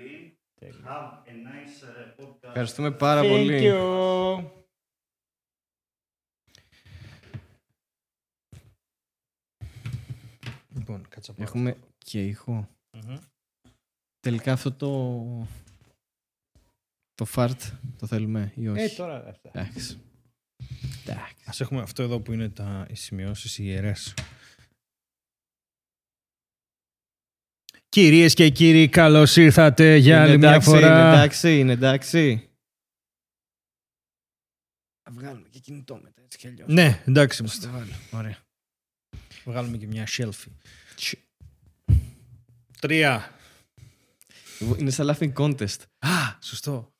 πολύ. Have a nice uh, podcast. Ευχαριστούμε πάρα Thank πολύ. you. Λοιπόν, κάτσα πάω. Έχουμε και ηχο Μμμ. Τελικά αυτό το. Το φαρτ το θέλουμε ή όχι; Ε, τώρα αυτά. Εντάξει. Εντάξει. Ας έχουμε αυτό εδώ που είναι τα, οι σημειώσεις οι ιερές. Κυρίες και κύριοι, καλώς ήρθατε για είναι άλλη μια εντάξει, φορά. Είναι εντάξει, είναι εντάξει. Θα βγάλουμε και κινητό μετά, έτσι κι αλλιώς. Ναι, εντάξει. Θα είμαστε. το βάλω. Ωραία. Βγάλουμε και μια selfie. Τρία. Είναι σαν laughing contest. Α, σωστό.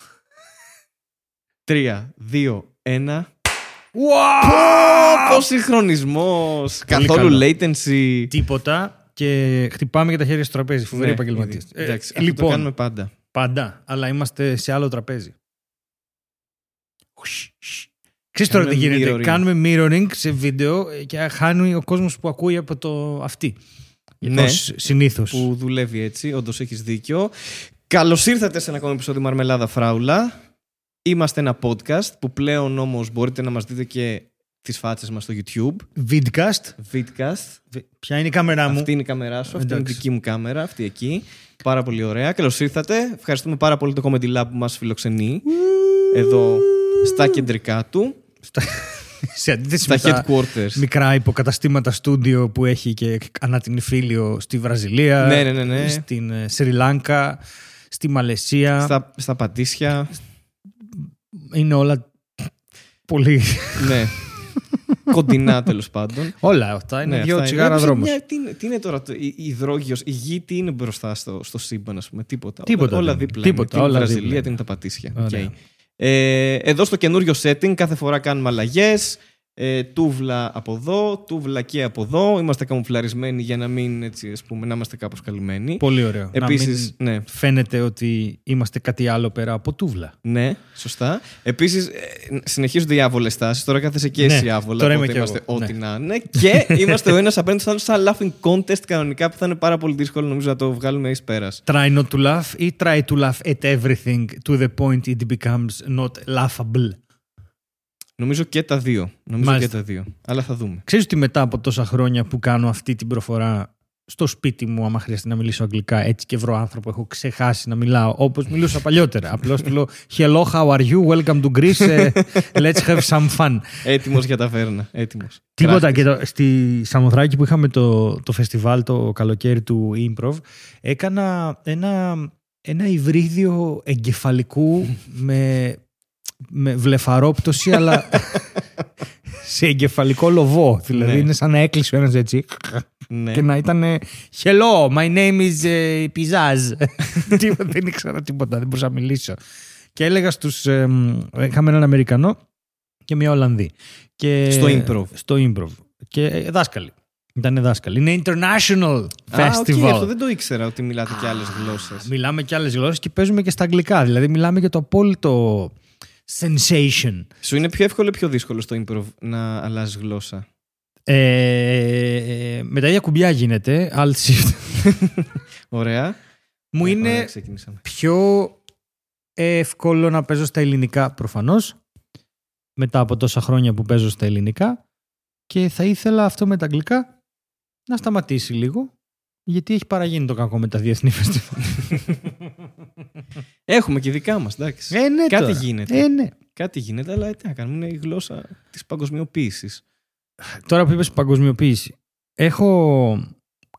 Τρία, δύο, ένα. Wow! Πώ συγχρονισμός! Καθόλου καλό. latency. Τίποτα και χτυπάμε και τα χέρια στο τραπέζι. Φοβερή Ναι, επαγγελματία. ήδη. Εντάξει, αυτό λοιπόν, το κάνουμε πάντα. πάντα, αλλά είμαστε σε άλλο τραπέζι. Ξέρεις τώρα τι Κάνουμε γίνεται. mirroring. Κάνουμε mirroring σε βίντεο και χάνει ο κόσμος που ακούει από το αυτή. Ναι. Ως συνήθως. Που δουλεύει έτσι, όντως έχεις δίκιο. Καλώς ήρθατε σε ένα ακόμα επεισόδιο Μαρμελάδα Φράουλα. Είμαστε ένα podcast που πλέον όμως μπορείτε να μας δείτε και τις φάτσες μας στο YouTube. Vidcast. Vidcast. Ποια είναι η κάμερά μου; Αυτή είναι η κάμερά σου, αυτή είναι η Εντάξει. δική μου κάμερα, αυτή εκεί. Πάρα πολύ ωραία. Καλώς ήρθατε. Ευχαριστούμε πάρα πολύ το Comedy Lab που μας φιλοξενεί εδώ στα κεντρικά του, σε αντίθεση στα με τα headquarters. μικρά υποκαταστήματα στούντιο που έχει και ανά την Ιφίλιο στη Βραζιλία, Ναι, ναι, ναι, ναι. στην ε, Σρι Λάνκα, στη Μαλαισία. Στα, στα πατήσια. Είναι όλα πολύ... ναι. Κοντινά τέλος πάντων. όλα αυτά είναι Ναι, δύο αυτά τσιγάρα είναι. δρόμος. Μια- τι, είναι, τι είναι τώρα το, η, η υδρόγειος, η γη, τι είναι μπροστά στο, στο σύμπαν, ας πούμε. Τίποτα. Τίποτα όλα, όλα δεν είναι. δίπλα. Τίποτα, είναι. Τι είναι όλα η Βραζιλία, δίπλα τι είναι τα πατήσια. Ωραία. Οκ. Ε, εδώ στο καινούριο setting κάθε φορά κάνουμε αλλαγές. Ε, τούβλα από εδώ, τούβλα και από εδώ. Είμαστε καμουφλαρισμένοι για να μην έτσι, ας πούμε, να είμαστε κάπως καλυμμένοι. Πολύ ωραίο. Επίσης, Να μην ναι, φαίνεται ότι είμαστε κάτι άλλο πέρα από τούβλα. ναι, σωστά. Επίσης, ε, συνεχίζονται οι άβολες τάσεις. Τώρα κάθεσαι και Ναι, εσύ άβολα, τώρα οπότε είμαι κι είμαστε εγώ, ό,τι ναι. να είναι. Και είμαστε ο ένας απέναντι στο άλλο σαν laughing contest κανονικά που θα είναι πάρα πολύ δύσκολο νομίζω να το βγάλουμε εις πέρας. Try not to laugh ή try to laugh at everything to the point it becomes not laughable. Νομίζω και τα δύο. Νομίζω Μάλιστα. και τα δύο. Αλλά θα δούμε. Ξέρεις ότι μετά από τόσα χρόνια που κάνω αυτή την προφορά στο σπίτι μου, άμα χρειαστεί να μιλήσω αγγλικά, έτσι και βρω άνθρωπο, έχω ξεχάσει να μιλάω όπως μιλούσα παλιότερα. Απλώς του λέω Hello, how are you? Welcome to Greece. ε, Let's have some fun. Έτοιμος για ταβέρνα. Έτοιμος. Τίποτα. Κράχτης. Και το, στη Σαμοθράκη που είχαμε το, το φεστιβάλ το καλοκαίρι του Improv, έκανα ένα, ένα υβρίδιο εγκεφαλικού με, με βλεφαρόπτωση, αλλά σε εγκεφαλικό λοβό. Δηλαδή Ναι. είναι σαν να έκλεισε ο ένας έτσι Ναι. και να ήταν Hello, my name is ε, Pizaz. Τίποτα, δεν ήξερα τίποτα, δεν μπορούσα να μιλήσω. Και έλεγα στους... ε, μ, είχαμε έναν Αμερικανό και μια Ολλανδή. Και, Στο improv. Στο improv. Και ε, δάσκαλοι. Ήταν δάσκαλοι. Είναι international Α, οκ, festival. αυτό δεν το ήξερα ότι μιλάτε και άλλες γλώσσες. Μιλάμε και άλλες γλώσσες και παίζουμε και στα αγγλικά. Δηλαδή μιλάμε για το απόλυτο sensation. Σου είναι πιο εύκολο ή πιο δύσκολο στο improv να αλλάζεις γλώσσα; Ε, με τα ίδια κουμπιά γίνεται. Alt shift. Ωραία. Μου Ε, είναι ωραία, ξεκινήσαμε. πιο εύκολο να παίζω στα ελληνικά προφανώς μετά από τόσα χρόνια που παίζω στα ελληνικά και θα ήθελα αυτό με τα αγγλικά να σταματήσει λίγο γιατί έχει παραγίνει το κακό με τα διεθνή φεστιβάλ. Έχουμε και δικά μας, εντάξει. ε, ναι, Κάτι τώρα. γίνεται. Ε, ναι. Κάτι γίνεται, αλλά τι να κάνουμε, είναι η γλώσσα της παγκοσμιοποίησης. Τώρα που είπες παγκοσμιοποίηση, έχω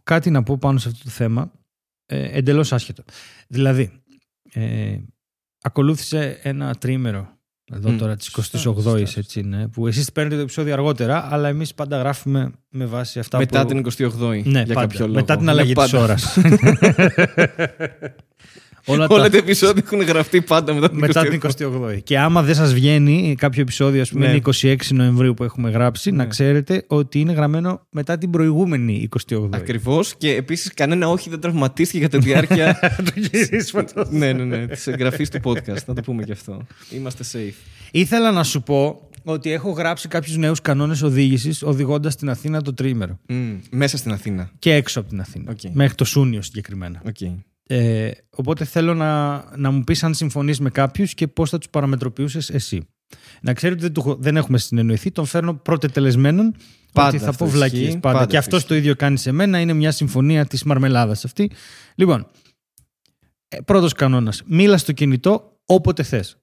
κάτι να πω πάνω σε αυτό το θέμα, ε, εντελώς άσχετο. Δηλαδή, ε, ακολούθησε ένα τρίμερο εδώ Μμ, τώρα της σωστά, 28ης, σωστά, έτσι, ναι, που εσείς παίρνετε το επεισόδιο αργότερα, αλλά εμείς πάντα γράφουμε με βάση αυτά Μετά που... την 28η. ναι, για πάντα. κάποιο λόγο. Μετά την Ναι, αλλαγή της πάντα. ώρας. Όλα Όλα τα... τα επεισόδια έχουν γραφτεί πάντα μετά την Μετά 28η. την 28η. Και άμα δεν σας βγαίνει κάποιο επεισόδιο, ας πούμε, Ναι. είναι 26 Νοεμβρίου που έχουμε γράψει, να Ναι. ξέρετε ότι είναι γραμμένο μετά την προηγούμενη 28η. Ακριβώς και επίσης κανένα όχι δεν τραυματίστηκε για τη διάρκεια του γυρίσματος. ναι, ναι, ναι, της εγγραφής του podcast. Να το πούμε και αυτό. Είμαστε safe. Ήθελα να σου πω ότι έχω γράψει κάποιους νέους κανόνες οδήγησης οδηγώντας στην Αθήνα το τρίμερο. Μμ, μέσα στην Αθήνα. Και έξω από την Αθήνα. Οκ. Μέχρι το Σούνιο συγκεκριμένα. Οκ. Ε, οπότε θέλω να, να μου πεις αν συμφωνείς με κάποιους και πώς θα τους παραμετροποιούσες εσύ. Να ξέρει ότι δεν, του, δεν έχουμε συνεννοηθεί, τον φέρνω πρώτε τελεσμένον. Πάντα ότι θα αυτό πω βλακίες ισχύει, πάντα. πάντα Και αυτό αυτός το ίδιο κάνει σε μένα. Είναι μια συμφωνία της μαρμελάδας αυτή. Λοιπόν, ε, πρώτος κανόνας. Μίλα στο κινητό όποτε θες.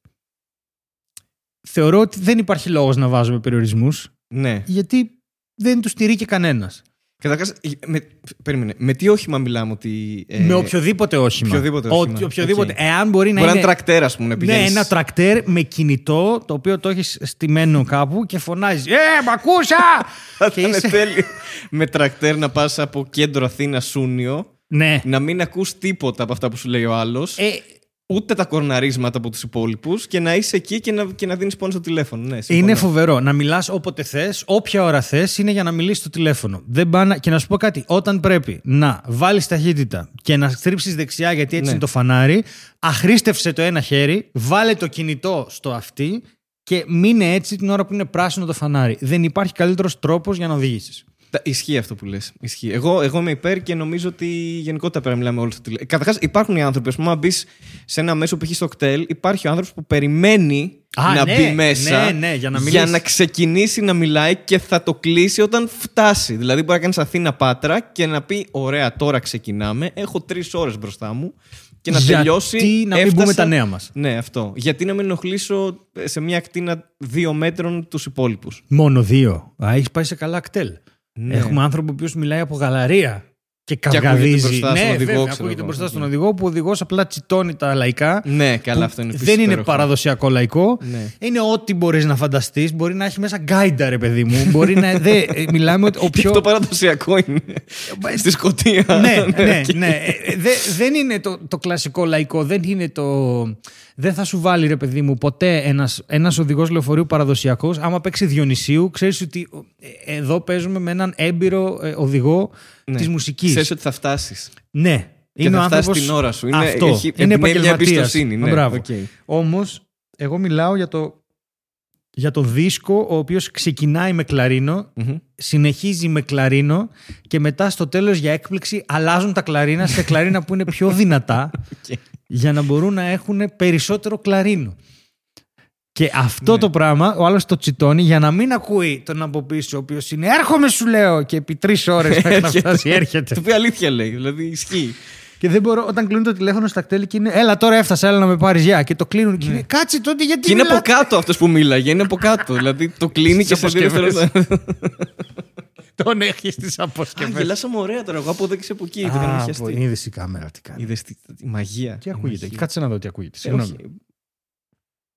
Θεωρώ ότι δεν υπάρχει λόγος να βάζουμε περιορισμούς Ναι. γιατί δεν τους στηρεί και κανένας. Καταρχά, με, περίμενε, με τι όχημα μιλάμε ότι. ε, με οποιοδήποτε όχημα. οποιοδήποτε Ο- όχημα. οποιοδήποτε. Οκ. Εάν μπορεί να Μπορεί να είναι. είναι τρακτέρ, ας πούμε, να ναι, πηγαίνεις... ένα τρακτέρ με κινητό το οποίο το έχεις στημένο κάπου και φωνάζεις Ε, μ' ακούσα! Θα και ήταν είσαι- τέλειο. με τρακτέρ να πας από κέντρο Αθήνα Σούνιο, ναι. να μην ακούς τίποτα από αυτά που σου λέει ο άλλος, Ε, ούτε τα κορναρίσματα από τους υπόλοιπους και να είσαι εκεί και να, και να δίνεις πόνο στο τηλέφωνο. Ναι, συμφωνώ. είναι φοβερό. Να μιλάς όποτε θες, όποια ώρα θες, είναι για να μιλήσεις στο τηλέφωνο. Δεν πά να- Και να σου πω κάτι. Όταν πρέπει να βάλεις ταχύτητα και να στρίψεις δεξιά γιατί έτσι Ναι. είναι το φανάρι, αχρίστευσε το ένα χέρι, βάλε το κινητό στο αυτή και μείνε έτσι την ώρα που είναι πράσινο το φανάρι. Δεν υπάρχει καλύτερος τρόπος για να οδηγήσεις. Τα- Ισχύει αυτό που λες. Εγώ, εγώ είμαι υπέρ και νομίζω ότι γενικότερα πρέπει να μιλάμε όλοι στο τηλέφωνο. Καταρχάς, υπάρχουν οι άνθρωποι. Α πούμε, αν μπεις σε ένα μέσο π.χ. στο κτέλ, υπάρχει ο άνθρωπος που περιμένει Α, να ναι, μπει μέσα ναι, ναι, για να για μιλήσεις. να ξεκινήσει να μιλάει και θα το κλείσει όταν φτάσει. Δηλαδή, μπορεί να κάνει Αθήνα Πάτρα και να πει: Ωραία, τώρα ξεκινάμε. Έχω τρεις ώρες μπροστά μου και να Γιατί τελειώσει. να μην έφτασα- πούμε τα νέα μας. Ναι, αυτό. Γιατί να με ενοχλήσω σε μια ακτίνα δύο μέτρων τους υπόλοιπους. Μόνο δύο. Α, έχεις πάει σε καλά κτέλ. Ναι. Έχουμε άνθρωπο ο οποίος μιλάει από γαλαρία και ακούγεται καυγαδίζει. μπροστά στον ναι, οδηγό, βέβαια, ξέρω ακούγεται εγώ. μπροστά στον Ναι. οδηγό που ο οδηγός απλά τσιτώνει τα λαϊκά. Ναι, καλά, που αυτό είναι Δεν επίσης είναι υπέροχο. παραδοσιακό λαϊκό. Ναι. Είναι ό,τι μπορείς να φανταστείς. Μπορεί να έχει μέσα γκάιντα, ρε παιδί μου. Μπορεί να. Δε, ε, μιλάμε ότι ο Και πιο. αυτό παραδοσιακό είναι. Στη Σκοτία. ναι, ναι, οκ. ναι. Ε, δε- δεν είναι το, το κλασικό λαϊκό. Δεν είναι το. Δεν θα σου βάλει, ρε παιδί μου, ποτέ ένας, ένας οδηγός λεωφορείου παραδοσιακός. Άμα παίξει Διονυσίου, ξέρεις ότι ε, εδώ παίζουμε με έναν έμπειρο ε, οδηγό Ναι. της μουσικής. Ξέρεις ότι θα φτάσεις. Ναι. Και είναι θα ο φτάσεις άνθρωπος... την ώρα σου. Είναι, Αυτό. Έχει, είναι εμπνέει μια επαγγελματίας. εμπιστοσύνη. Ναι. Μπράβο. οκ. Όμως, εγώ μιλάω για το, για το δίσκο ο οποίος ξεκινάει με κλαρίνο, Μμμ. συνεχίζει με κλαρίνο και μετά στο τέλος για έκπληξη αλλάζουν τα κλαρίνα σε κλαρίνα που είναι πιο δυνατά Οκ. Για να μπορούν να έχουν περισσότερο κλαρίνο. Και αυτό Ναι. το πράγμα ο άλλος το τσιτώνει για να μην ακούει τον από πίσω ο οποίος είναι έρχομαι σου λέω και επί τρεις ώρες μέχρι να Έρχεται. φτάσει έρχεται. Το οποίο αλήθεια λέει. Δηλαδή ισχύει. Και δεν μπορώ, όταν κλείνουν το τηλέφωνο στα κτέλη και είναι Έλα τώρα έφτασα, έλα να με πάρεις γεια. Και το κλείνουν και είναι Κάτσε τότε γιατί. Ναι. Και είναι από μιλάτε;» κάτω αυτός που μίλαγε. Είναι από κάτω. δηλαδή το κλείνει και Στις σε δύο αποσκευές. δευτερόλεπτα. Τον έχεις στι Α, αποσκευέ. γελάσαμε ωραία τώρα. Εγώ από εδώ και σε από εκεί. Το είχαμε χιαστεί. Είδες η κάμερα τι κάνει. Είδες τη, τη μαγεία. Τι Η ακούγεται. μαγεία. Κάτσε να δω τι ακούγεται. Ε, Συγγνώμη. όχι.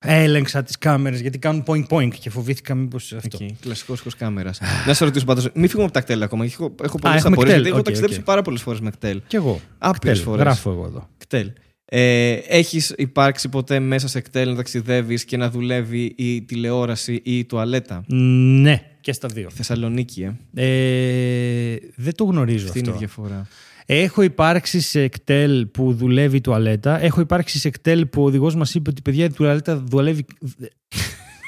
Έλεγξα τις κάμερες γιατί κάνουν ποινγκ ποινγκ και φοβήθηκα μήπως αυτό. Εκεί, Κλασικός ήχο κάμερας. Να σε ρωτήσω πάντως, μην φύγουμε από τα κτέλ ακόμα. Έχω, έχω πολλές έχουμε απορίες. κτέλ. Γιατί έχω Οκ, ταξιδέψει οκ. πάρα πολλές φορές με κτέλ. Κι εγώ. Άπειρες Κτέλ. φορές. Γράφω εγώ εδώ. Κτέλ. Ε, έχεις υπάρξει ποτέ μέσα σε κτέλ να ταξιδεύεις και να δουλεύει η τηλεόραση ή η τουαλέτα; Ναι, και στα δύο. Θεσσαλονίκη, ε. Ε, δεν το γνωρίζω Αυτή είναι η αυτό. διαφορά. Έχω υπάρξει σε κτέλ που δουλεύει η τουαλέτα. Έχω υπάρξει σε κτέλ που ο οδηγός μας είπε ότι παιδιά η τουαλέτα δουλεύει.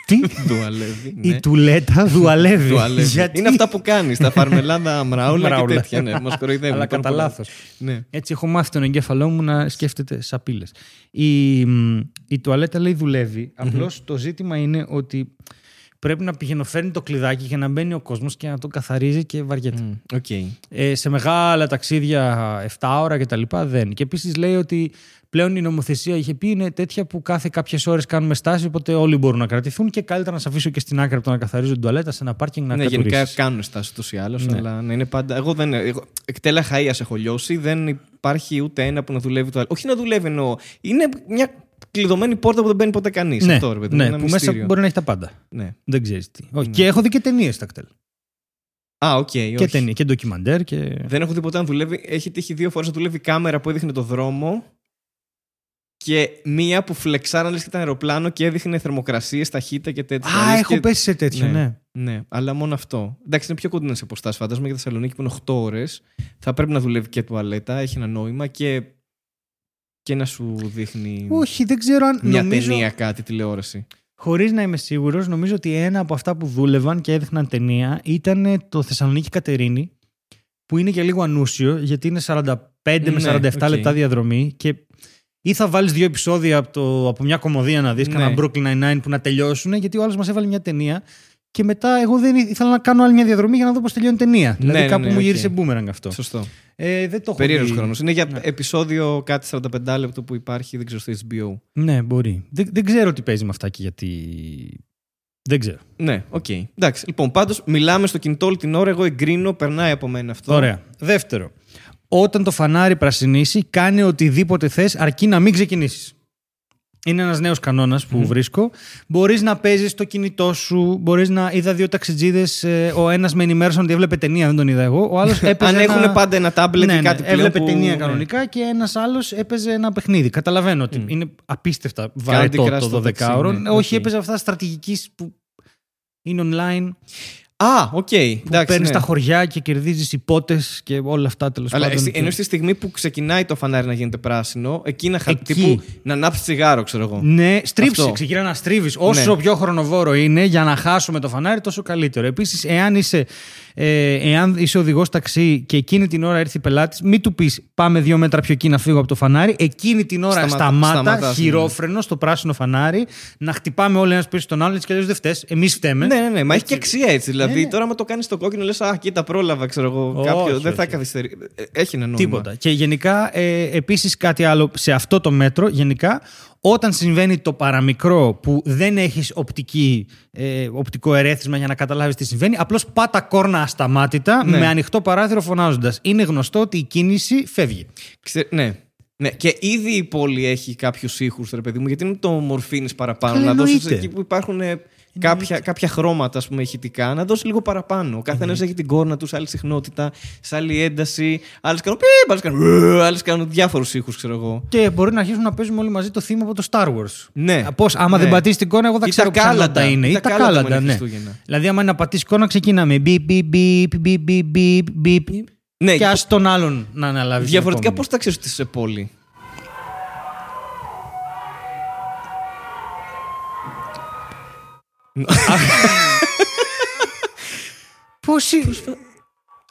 Τι; Δουλεύει. Η ναι. τουαλέτα δουλεύει. Δουλεύει. Γιατί; Είναι αυτά που κάνεις, τα φαρμελάδα μραούλα και Μραούλα. τέτοια. Ναι, μας κοροϊδεύουν. Αλλά Υπάρχουν κατά πολλά. λάθος. Ναι. Έτσι έχω μάθει τον εγκέφαλό μου να σκέφτεται σαπίλες. Η, μ, η τουαλέτα λέει δουλεύει. Απλώς το ζήτημα είναι ότι πρέπει να πηγαινοφέρνει το κλειδάκι για να μπαίνει ο κόσμος και να το καθαρίζει και βαριέται. Μμ, Οκ. Ε, σε μεγάλα ταξίδια 7 ώρα κτλ. δεν. Και επίσης λέει ότι πλέον η νομοθεσία είχε πει είναι τέτοια που κάθε κάποιες ώρες κάνουμε στάση, οπότε όλοι μπορούν να κρατηθούν και καλύτερα να σε αφήσω και στην άκρη από το να καθαρίζω την τουαλέτα σε ένα πάρκινγκ να Ναι, γενικά κατουρίσεις. κάνουν στάση ούτως ή άλλως, Ναι. αλλά ναι, είναι πάντα. Εγώ δεν. Εγώ, ΚΤΕΛ Αχαΐας έχω λιώσει, δεν υπάρχει ούτε ένα που να δουλεύει το άλλο. Όχι να δουλεύει εννοώ. Είναι μια κλειδωμένη πόρτα που δεν μπαίνει ποτέ κανείς. Ναι, Αυτό, ρε παιδί μου, ναι, ένα που μέσα μυστήριο. μπορεί να έχει τα πάντα. Ναι. Δεν ξέρεις τι. Όχι. Ναι. Και έχω δει και ταινίες στα κτέλ. Α, οκ. Και όχι. ταινίες και ντοκιμαντέρ και. Δεν έχω δει ποτέ να δουλεύει. Έχει τύχει δύο φορές να δουλεύει κάμερα που έδειχνε το δρόμο και μία που φλεξάραν λες και ήταν αεροπλάνο και έδειχνε θερμοκρασίες, ταχύτητα και τέτοια. Α, Λες έχω και- πέσει σε τέτοιο, ναι. Ναι, αλλά μόνο αυτό. Εντάξει, είναι πιο κοντινές αποστάσεις. Φαντάζομαι για Θεσσαλονίκη που είναι 8 ώρες. Θα πρέπει να δουλεύει και τουαλέτα, έχει ένα νόημα και, και να σου δείχνει Όχι, δεν ξέρω αν. μια νομίζω, ταινία κάτι τηλεόραση. Χωρίς να είμαι σίγουρος, νομίζω ότι ένα από αυτά που δούλευαν και έδειχναν ταινία ήταν το Θεσσαλονίκη Κατερίνη, που είναι και λίγο ανούσιο, γιατί είναι 5 με 47 Ναι, οκ. λεπτά διαδρομή και ή θα βάλεις δύο επεισόδια από, το, από μια κωμωδία να δεις, Ναι. κανένα Brooklyn Nine-Nine που να τελειώσουν, γιατί ο άλλος μας έβαλε μια ταινία. Και μετά εγώ δεν ήθελα να κάνω άλλη μια διαδρομή για να δω πώς τελειώνει η ταινία. δηλαδή ναι, κάπου ναι, μου οκ. γύρισε boomerang αυτό. Σωστό. Ε, δεν το έχω Περίεργος δει. χρόνος. Είναι για Ναι. επεισόδιο κάτι 45 λεπτό που υπάρχει, δεν ξέρω, στο HBO. Ναι, μπορεί. Δεν, δεν ξέρω τι παίζει με αυτά και γιατί. Δεν ξέρω. Ναι, οκ. Εντάξει. Λοιπόν, πάντως μιλάμε στο κινητό όλη την ώρα. Εγώ εγκρίνω, περνάει από μένα αυτό. Ωραία. Δεύτερο. Όταν το φανάρι πρασινίσει, κάνε οτιδήποτε θες αρκεί να μην ξεκινήσεις. Είναι ένας νέος κανόνας που βρίσκω. Μπορείς να παίζεις το κινητό σου. Μπορείς να. Είδα δύο ταξιτζίδες. Ο ένας με ενημέρωσαν ότι έβλεπε ταινία, δεν τον είδα εγώ. Ο άλλος έπαιζε. Αν ένα... έχουν πάντα ένα τάμπλετ ναι, ή ναι, κάτι πλέον Έβλεπε που- ταινία ναι. κανονικά και ένας άλλος έπαιζε ένα παιχνίδι. Καταλαβαίνω ότι είναι απίστευτα βαρετό Crush το, στο 12 ταξί, ώρο. ναι, Όχι, οκ. έπαιζε αυτά στρατηγικής που είναι online. Α, οκ. Που Εντάξει. παίρνεις ναι. τα χωριά και κερδίζεις ιππότες και όλα αυτά τέλος Αλλά πάντων. εσύ- και- ενώ στη στιγμή που ξεκινάει το φανάρι να γίνεται πράσινο, εκεί να χα... Εκεί. τύπου να ανάψει τσιγάρο, ξέρω εγώ. Ναι, στρίψε, Αυτό. ξεκινά να στρίβεις. Όσο Ναι. πιο χρονοβόρο είναι για να χάσουμε το φανάρι, τόσο καλύτερο. Επίσης, εάν είσαι, ε, εάν είσαι οδηγός ταξί και εκείνη την ώρα έρθει πελάτης, μην του πεις Πάμε δύο μέτρα πιο εκεί να φύγω από το φανάρι. Εκείνη την ώρα Σταματά- σταμάτα, σταματάς, ναι. χειρόφρενο στο πράσινο φανάρι, να χτυπάμε όλοι ένας πίσω στον άλλο, έτσι κι αλλιώς δεν φταίει. Εμείς φταίμε. Ναι, ναι, ναι. Μα έχει και αξία έτσι. Δηλαδή, Ναι, ναι. τώρα, άμα το κάνεις στο κόκκινο, λες, Α, κοίτα, πρόλαβα, ξέρω εγώ. Όχι, κάποιο, δεν όχι. θα καθυστερεί. Ε, Έχει ένα νόημα. Τίποτα. Και γενικά, ε, επίσης κάτι άλλο σε αυτό το μέτρο, γενικά, όταν συμβαίνει το παραμικρό που δεν έχεις οπτική, ε, οπτικό ερέθισμα για να καταλάβεις τι συμβαίνει, απλώς πάτα κόρνα ασταμάτητα Ναι. με ανοιχτό παράθυρο φωνάζοντας. Είναι γνωστό ότι η κίνηση φεύγει. Ξε- ναι. Ναι, και ήδη η πόλη έχει κάποιους ήχους, ρε παιδί μου, γιατί είναι το μορφήνει παραπάνω. Καλά, να δώσεις εννοείται. εκεί που υπάρχουν ε, κάποια, κάποια χρώματα, ας πούμε, ηχητικά, να δώσει λίγο παραπάνω. Ο καθένας έχει την κόρνα του, σε άλλη συχνότητα, σε άλλη ένταση. Άλλες κάνουν πιπ, άλλες κάνουν. Άλλες κάνουν διάφορους ήχους, ξέρω εγώ. Και μπορεί να αρχίσουν να παίζουμε όλοι μαζί το θύμα από το Star Wars. Ναι. Πώς, άμα Ναι. δεν πατήσεις την κόρνα, εγώ θα Ή ξέρω τα ποια κάλαντα. νότα είναι. Ή Ή τα τα κάλαντα κάλαντα, που είναι ναι. Χριστούγεννα. Δηλαδή, άμα είναι να πατήσεις κόρνα, ξεκινάμε. Μπιπ, μπιπ, μπιπ, μπιπ, μπιπ, μπιπ, μπιπ. Ναι, Και ας τον άλλον να αναλάβει. διαφορετικά την πώς τα ξέρεις ότι είσαι σε πόλη; Πώς...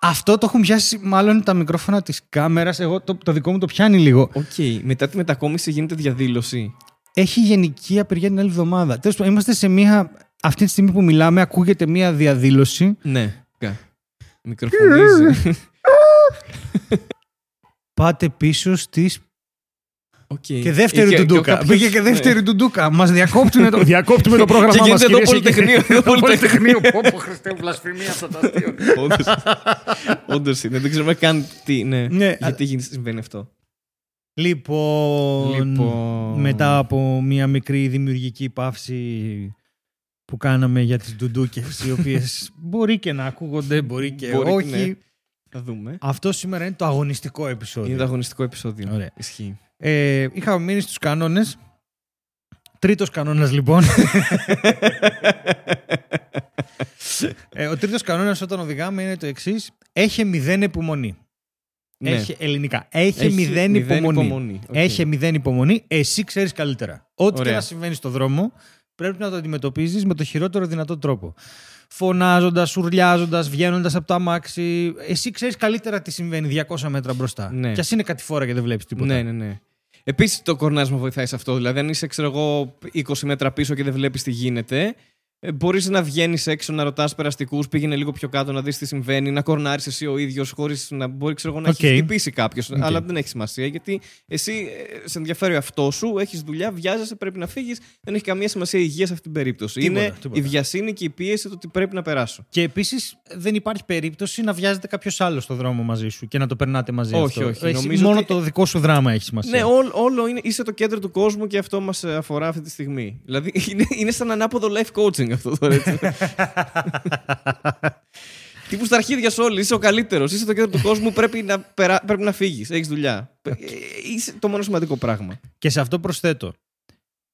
Αυτό το έχουν πιάσει μάλλον τα μικρόφωνα της κάμερας. Εγώ το, το δικό μου το πιάνει λίγο. Οκ. Μετά τη μετακόμιση γίνεται διαδήλωση. Έχει γενική απεργία την άλλη εβδομάδα. Τέλος πάντων, είμαστε σε μία... Αυτή τη στιγμή που μιλάμε ακούγεται μία διαδήλωση. Ναι. Κα. Μικροφωνίζει. Πάτε πίσω στις... Οκ. Και δεύτερη Είχε- του και ο Ντούκα. κάποιος- Πήγε και ναι. δεύτερη του Ντούκα. Μας διακόπτουν το, διακόπτουμε το πρόγραμμά Και μας. γίνεται εδώ κυρίες και κύριοι. Πολυτεχνείο, εδώ Πολυτεχνείο. Πω πω Χριστέ, βλασφημία αυτό το αστείο. Όντως. Όντως είναι. Δεν ξέρουμε καν τι. Ναι. Ναι, Γιατί γίνει- συμβαίνει αυτό. Λοιπόν, Λοιπόν. μετά από μία μικρή δημιουργική παύση που κάναμε για τις ντουντούκες, οι οποίες μπορεί και να ακούγονται, μπορεί και Μπορεί και όχι. ναι. Θα δούμε. Αυτό σήμερα είναι το αγωνιστικό επεισόδιο. Είναι το αγωνιστικό επεισόδιο. Ωραία. Ισχύει. Ε, είχαμε μείνει στους κανόνες. Τρίτος κανόνας λοιπόν. ε, ο τρίτος κανόνας όταν οδηγάμε είναι το εξής. Έχει μηδέν υπομονή. Ναι. Έχει ελληνικά. Έχει, Έχει μηδέν, μηδέν υπομονή. υπομονή. Οκ. Έχει μηδέν υπομονή. Εσύ ξέρεις καλύτερα. Ό,τι και Ωραία. να συμβαίνει στο δρόμο πρέπει να το αντιμετωπίζεις με το χειρότερο δυνατό τρόπο. Φωνάζοντας, ουρλιάζοντας, βγαίνοντας από το αμάξι. Εσύ ξέρεις καλύτερα τι συμβαίνει 200 μέτρα μπροστά. Ναι. Και ας είναι κατηφόρα και δεν βλέπεις τίποτα. Ναι, ναι, ναι. Επίσης το κορνάσμα βοηθάει σε αυτό. Δηλαδή, αν είσαι, ξέρω εγώ, 20 μέτρα πίσω και δεν βλέπεις τι γίνεται, μπορείς να βγαίνεις έξω να ρωτάς περαστικούς, πήγαινε λίγο πιο κάτω να δεις τι συμβαίνει, να κορνάρεις εσύ ο ίδιος, χωρίς να μπορεί ξέρω εγώ, να Οκ. έχει χτυπήσει κάποιος. Οκ. Αλλά δεν έχει σημασία γιατί εσύ ε, σε ενδιαφέρει αυτό σου, έχεις δουλειά, βιάζεσαι, πρέπει να φύγεις. Δεν έχει καμία σημασία η υγεία σε αυτή την περίπτωση. Τίποτα, Είναι τίποτα. η βιασύνη και η πίεση το ότι πρέπει να περάσω. Και επίσης δεν υπάρχει περίπτωση να βιάζεται κάποιος άλλος στο δρόμο μαζί σου και να το περνάτε μαζί Όχι, αυτό. όχι. Εσύ Νομίζω μόνο ότι- το δικό σου δράμα έχει σημασία. Ναι, όλο, όλο είναι, είσαι το κέντρο του κόσμου και αυτό μας αφορά αυτή τη στιγμή. Δηλαδή είναι, είναι σαν ανάποδο life coaching αυτό τώρα. Έτσι. Τύπου στα αρχίδια σου όλοι, είσαι ο καλύτερος. Είσαι το κέντρο του κόσμου, πρέπει να, περά, πρέπει να φύγεις. Έχεις δουλειά. Ε, Είσαι το μόνο σημαντικό πράγμα. Και σε αυτό προσθέτω.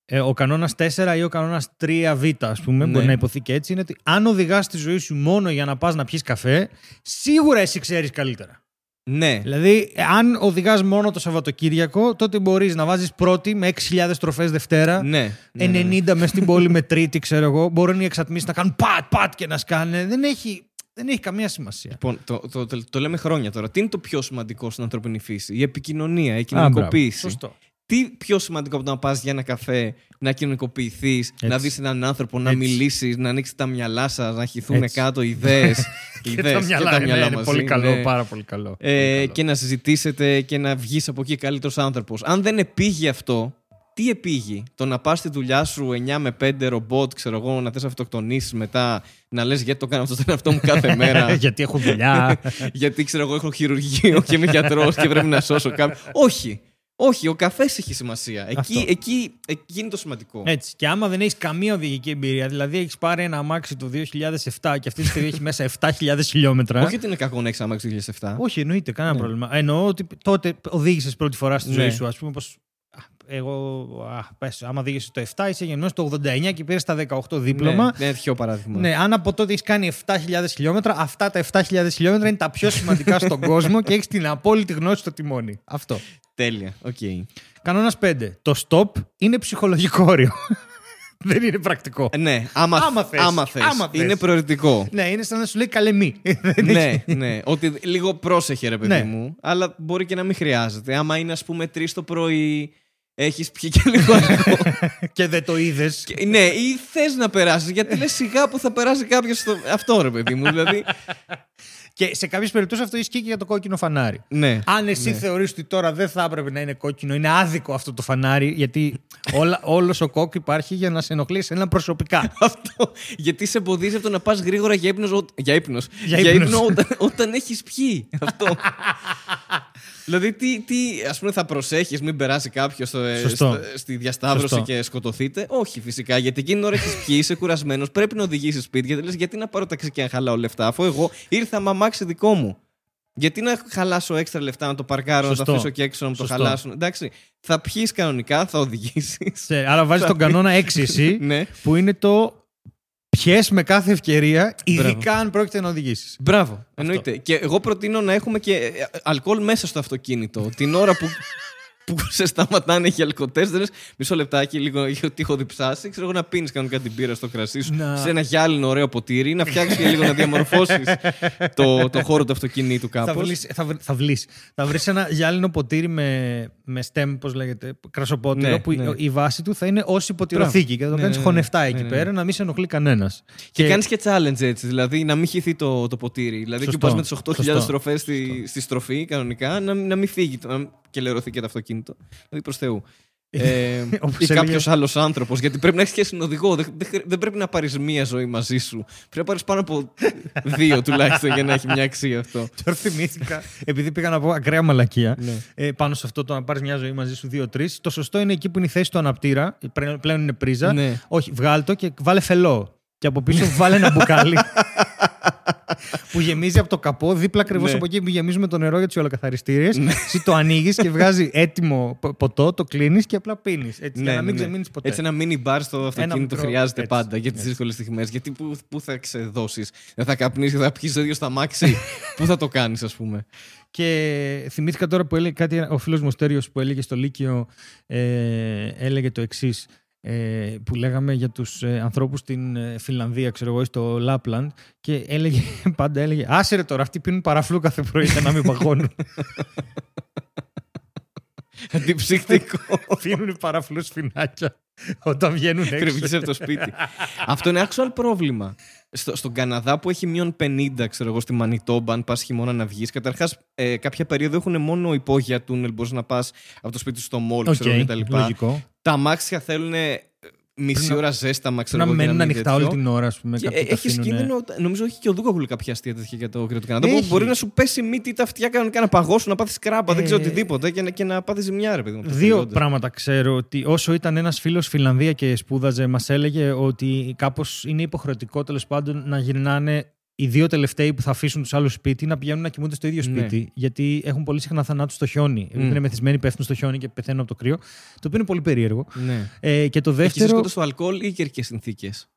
Ε, ο κανόνας 4 ή ο κανόνας 3β, ας πούμε, Ναι. μπορεί να υποθεί και έτσι, είναι ότι αν οδηγάς τη ζωή σου μόνο για να πας να πιεις καφέ, σίγουρα εσύ ξέρεις καλύτερα. Ναι. Δηλαδή, αν οδηγάς μόνο το Σαββατοκύριακο, τότε μπορείς να βάζεις πρώτη με 6.000 τροφές Δευτέρα. Ναι. ναι, ναι, 90 μες στην πόλη με τρίτη, ξέρω εγώ. Μπορούν οι εξατμίσεις να κάνουν πατ, πατ και να σκάνε. Δεν έχει. Δεν έχει καμία σημασία. Λοιπόν, το, το, το, το λέμε χρόνια τώρα. Τι είναι το πιο σημαντικό στην ανθρώπινη φύση, Η επικοινωνία, η κοινωνικοποίηση. Σωστό. Τι πιο σημαντικό από το να πας για ένα καφέ, να κοινωνικοποιηθείς, να δεις έναν άνθρωπο, να Έτσι. μιλήσεις, να ανοίξεις τα μυαλά σας, να χυθούν Έτσι. κάτω ιδέες. Και τα μυαλά, ναι, είναι πολύ καλό, πάρα πολύ καλό. Ε, Πολύ καλό. και να συζητήσετε και να βγεις από εκεί καλύτερος άνθρωπος. Αν δεν επήγει αυτό, τι επήγει; Το να πας στη δουλειά σου 9 με 5 ρομπότ, ξέρω εγώ, να θες αυτοκτονήσεις μετά, να λες γιατί το κάνω αυτό στον εαυτό μου κάθε μέρα; Γιατί έχω δουλειά. γιατί ξέρω εγώ έχω χειρουργείο και είμαι γιατρός και πρέπει να σώσω κάποιον. Όχι. Όχι, ο καφές έχει σημασία. Εκεί, Αυτό. εκεί, εκεί είναι το σημαντικό. Έτσι. Και άμα δεν έχεις καμία οδηγική εμπειρία, δηλαδή έχεις πάρει ένα αμάξι το 2007 και αυτή τη στιγμή έχει μέσα 7.000 χιλιόμετρα. Όχι ότι είναι κακό να έχεις αμάξι το 2007. Όχι, εννοείται, κανένα Ναι. πρόβλημα. Εννοώ ότι τότε οδήγησες πρώτη φορά στη Ναι. ζωή σου, ας πούμε, πως, α, εγώ, α, πες, άμα οδήγησες το 7, είσαι γεννημένο το 89 και πήρες τα 18 δίπλωμα. Ναι, ναι, τυχαίο παράδειγμα. Ναι, αν από τότε έχεις κάνει 7.000 χιλιόμετρα, αυτά τα 7.000 χιλιόμετρα είναι τα πιο σημαντικά στον κόσμο και έχεις την απόλυτη γνώση στο τιμόνι. Αυτό. Τέλεια. Οκ. Κανόνας 5. Το stop είναι ψυχολογικό όριο. Δεν είναι πρακτικό. Ε, Ναι, άμα, Άμα θες. άμα θες. Άμα θες. Είναι προαιρετικό. Ναι, είναι σαν να σου λέει καλέ μη. Δεν ναι, ναι. Ότι λίγο πρόσεχε, ρε παιδί Ναι. μου. Αλλά μπορεί και να μην χρειάζεται. Άμα είναι, ας πούμε, τρεις το πρωί, έχεις πιει και λίγο αλκοόλ. και δεν το είδες. Και- ναι, ή θες να περάσεις. Γιατί λες σιγά που θα περάσει κάποιος. Στο... Αυτό, ρε παιδί μου. Δηλαδή. Και σε κάποιες περιπτώσεις αυτό ισχύει και για το κόκκινο φανάρι. ναι. Αν εσύ θεωρείς ότι τώρα δεν θα έπρεπε να είναι κόκκινο, είναι άδικο αυτό το φανάρι, γιατί όλα, όλος ο κόκκι υπάρχει για να σε ενοχλήσει ένα προσωπικά. Αυτό. Γιατί σε εμποδίζει από το να πας γρήγορα για ύπνος. Για ύπνος. Για Για ύπνος. ύπνο όταν, όταν έχεις πιει. Αυτό. δηλαδή, τι, τι ας πούμε, θα προσέχεις, μην περάσει κάποιος Σωστό. στη διασταύρωση Σωστό. και σκοτωθείτε. Όχι, φυσικά. Γιατί εκείνη την ώρα έχεις πιει, είσαι κουρασμένος, πρέπει να οδηγήσεις σπίτι. Γιατί λες, γιατί να πάρω ταξί και να χαλάω λεφτά, αφού εγώ ήρθα με αμάξι δικό μου. Γιατί να χαλάσω έξτρα λεφτά, να το παρκάρω, να Σωστό. το αφήσω και έξω, να μου το Σωστό. χαλάσουν. Εντάξει, θα πιεις κανονικά, θα οδηγήσεις. Σε- Άρα βάζεις τον κανόνα 6 εσύ, ναι. που είναι το πιες με κάθε ευκαιρία, ειδικά αν πρόκειται να οδηγήσεις. Μπράβο, εννοείται. Και εγώ προτείνω να έχουμε και ε, αλκοόλ μέσα στο αυτοκίνητο. Την ώρα που, που σε σταματάνε οι αλκοτέ, δεν λες μισό λεπτάκι, λίγο γιατί έχω διψάσει. Ξέρω εγώ να πίνεις κανονικά την πύρα στο κρασί σου Να- σε ένα γυάλινο ωραίο ποτήρι, να φτιάξεις και λίγο να διαμορφώσεις το, το χώρο του αυτοκινήτου Θα κάπως. βρεις, θα, βρ- θα, βλείς. θα βρεις ένα γυάλινο ποτήρι με, με stem, πώς λέγεται, κρασοπότηρο, Ναι, που η- ναι. η βάση του θα είναι ως υποτιροθήκη και θα το Ναι, κάνεις ναι, ναι. χωνευτά Ναι, εκεί ναι, ναι. πέρα, να μην σε ενοχλεί κανένας. Και, κάνεις και challenge έτσι, δηλαδή να μην χυθεί το, το ποτήρι. Δηλαδή Σωστό, και πας με τις 8.000 σωστό. στροφές στη, στη στροφή κανονικά, να, να μην φύγει το- να- και λερωθεί και το αυτοκίνητο. Δηλαδή προς Θεού. Ε, Όπως ή έλεγε- κάποιος άλλος άνθρωπος. Γιατί πρέπει να έχεις σχέση με οδηγό. Δεν, δεν, χρ- δεν πρέπει να πάρεις μία ζωή μαζί σου. Πρέπει να πάρεις πάνω από δύο τουλάχιστον για να έχει μια αξία αυτό. Τώρα θυμήθηκα, επειδή πήγα να πω ακραία μαλακία, Ναι. ε, πάνω σε αυτό το να πάρεις μια ζωή μαζί σου δύο-τρεις. Το σωστό είναι εκεί που είναι η θέση του αναπτήρα, πλέον πλέον είναι πρίζα. Ναι. Όχι, βγάλ το και βάλε φελό. Και από πίσω βάλε ένα μπουκάλι που γεμίζει από το καπό, δίπλα ακριβώς Ναι. από εκεί που γεμίζουμε το νερό για τι ολοκαθαριστήριε. Εσύ το ανοίγεις και βγάζει έτοιμο πο- ποτό, το κλείνεις και απλά πίνεις. Έτσι, για να μην ξεμείνεις ποτέ. Ναι, Έτσι ένα mini bar στο αυτοκίνητο μικρό- χρειάζεται έτσι, πάντα για τις δύσκολες στιγμές. Γιατί πού, πού θα ξεδώσεις, δεν θα καπνίσεις, θα πιεις το ίδιο στα μάξι. πού θα το κάνεις, ας πούμε; Και θυμήθηκα τώρα που έλεγε κάτι, ο φίλος μου Στέριος που έλεγε στο Λύκειο, ε, έλεγε το εξής. Ε, που λέγαμε για τους ε, ανθρώπους στην ε, Φιλανδία, ξέρω εγώ, ή στο Λάπλαντ και έλεγε, πάντα έλεγε «Άσε ρε τώρα, αυτοί πίνουν παραφλού κάθε πρωί για να μην παγώνουν». Αντιψυκτικό. πίνουν παραφλούς σφινάκια όταν βγαίνουν έξω. Κρυβείς από το σπίτι. Αυτό είναι actual πρόβλημα. Στο, στον Καναδά που έχει μείον 50, ξέρω εγώ, στη Μανιτόμπα, αν πας χειμώνα να βγεις. Καταρχάς, ε, κάποια περίοδο έχουν μόνο υπόγεια τούνελ. Μπορείς να πας από το σπίτι στο μόλ, Οκ, ξέρω εγώ κτλ. λογικό. Τα αμάξια θέλουν ε, μισή Πρέπει να- ώρα ζέσταμα, ξέρω Να εγώ. για μένουν μην ανοιχτά τέτοιο. όλη την ώρα, ας πούμε. Και κάποιοι τα έχεις αφήνουνε. κίνδυνο, νομίζω έχει και ο Δούκαγουλ κάποια αστεία τέτοια για το κρύο του Καναδά. Έχει. Που μπορεί να σου πέσει μύτη ή τα αυτιά κανονικά να παγώσουν, να πάθεις κράμπα, δεν ξέρω Ε, οτιδήποτε και να, και να πάθεις ζημιά, ρε παιδί μου. από τα Δύο προϊόντα. πράγματα ξέρω. Ότι όσο ήταν ένας φίλος Φιλανδία και σπούδαζε, μας έλεγε ότι κάπως είναι υποχρεωτικό τέλος πάντων να γυρνάνε οι δύο τελευταίοι που θα αφήσουν τους άλλους σπίτι να πηγαίνουν να κοιμούνται στο ίδιο Ναι. σπίτι. Γιατί έχουν πολύ συχνά θανάτου στο χιόνι. Επειδή Μμ. είναι μεθυσμένοι, πέφτουν στο χιόνι και πεθαίνουν από το κρύο. Το οποίο είναι πολύ περίεργο. Ναι. Ε, και το Εκεί σε δεύτερο. σκότω στο αλκοόλ ή καιρικές συνθήκες;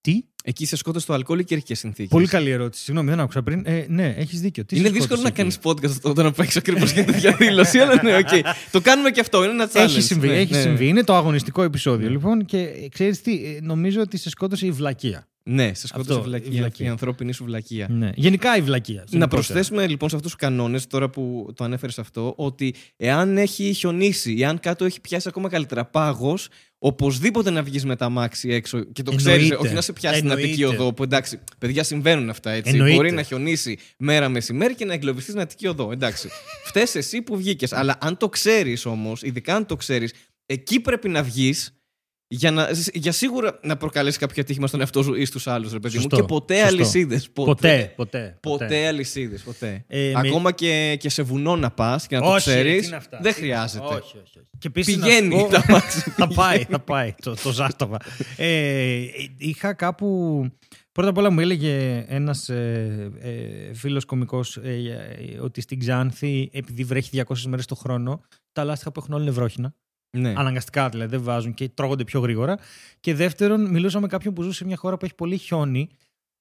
Τι; Εκεί σε σκότω στο αλκοόλ ή καιρικέ συνθήκες; Πολύ καλή ερώτηση. Συγγνώμη, δεν άκουσα πριν. Ε, ναι, έχεις δίκιο. Τι Είναι σε δύσκολο να σκότωσε κάνεις εκεί; podcast όταν παίξει ακριβώς για τη διαδήλωση, αλλά ναι, οκ. Το κάνουμε και αυτό. Είναι ένα challenge. Έχει συμβεί, Ναι, έχει ναι. συμβεί. Είναι το αγωνιστικό επεισόδιο Ναι. λοιπόν και ξέρεις τι, ε, νομίζω ότι σε σκότωσε η βλακεία. Ναι, σε σκότωσε Αυτό, η βλακεία, η βλακεία. η ανθρώπινη σου βλακεία. Ναι. Γενικά η βλακεία. Να γενικότερα. προσθέσουμε λοιπόν σε αυτούς τους κανόνες, τώρα που το ανέφερες αυτό, ότι εάν έχει χιονίσει, εάν κάτω έχει πιάσει ακόμα καλύτερα πάγος, οπωσδήποτε να βγεις με τ' αμάξι έξω και το ξέρεις, Εννοείται. όχι να σε πιάσει την Εννοείται. Αττική Οδό. Που εντάξει, παιδιά συμβαίνουν αυτά έτσι. Εννοείται. Μπορεί να χιονίσει μέρα μεσημέρι και να εγκλωβιστείς στην Αττική Οδό. Εντάξει. Φταίει εσύ που βγήκες. Αλλά αν το ξέρεις όμως, ειδικά αν το ξέρεις, εκεί πρέπει να βγεις. Για, να, για σίγουρα να προκαλέσει κάποιο ατύχημα στον εαυτό σου ή στους άλλους, ρε παιδί μου. Σωστό, Και ποτέ σωστό. αλυσίδες. Ποτέ, ποτέ. Ποτέ αλυσίδες, ποτέ. Ε, με- Ακόμα και, και σε βουνό να πας και να το Όχι, ξέρεις. τι είναι αυτά; Δεν Τι- χρειάζεται. Όχι, όχι, όχι. Και επίσης να Πηγαίνει σου πω- τα μάξι. θα πάει, θα πάει το, το ζάσταβα. ε, είχα κάπου... Πρώτα απ' όλα μου έλεγε ένας ε, ε, φίλος κωμικός ε, ε, ότι στην Ξάνθη, επειδή βρέχει 200 μέρες το χρόνο, τα λάστιχα που έχουν όλοι είναι βρόχινα. Ναι. Αναγκαστικά δηλαδή, δεν βάζουν και τρώγονται πιο γρήγορα. Και δεύτερον, μιλούσα με κάποιον που ζούσε σε μια χώρα που έχει πολύ χιόνι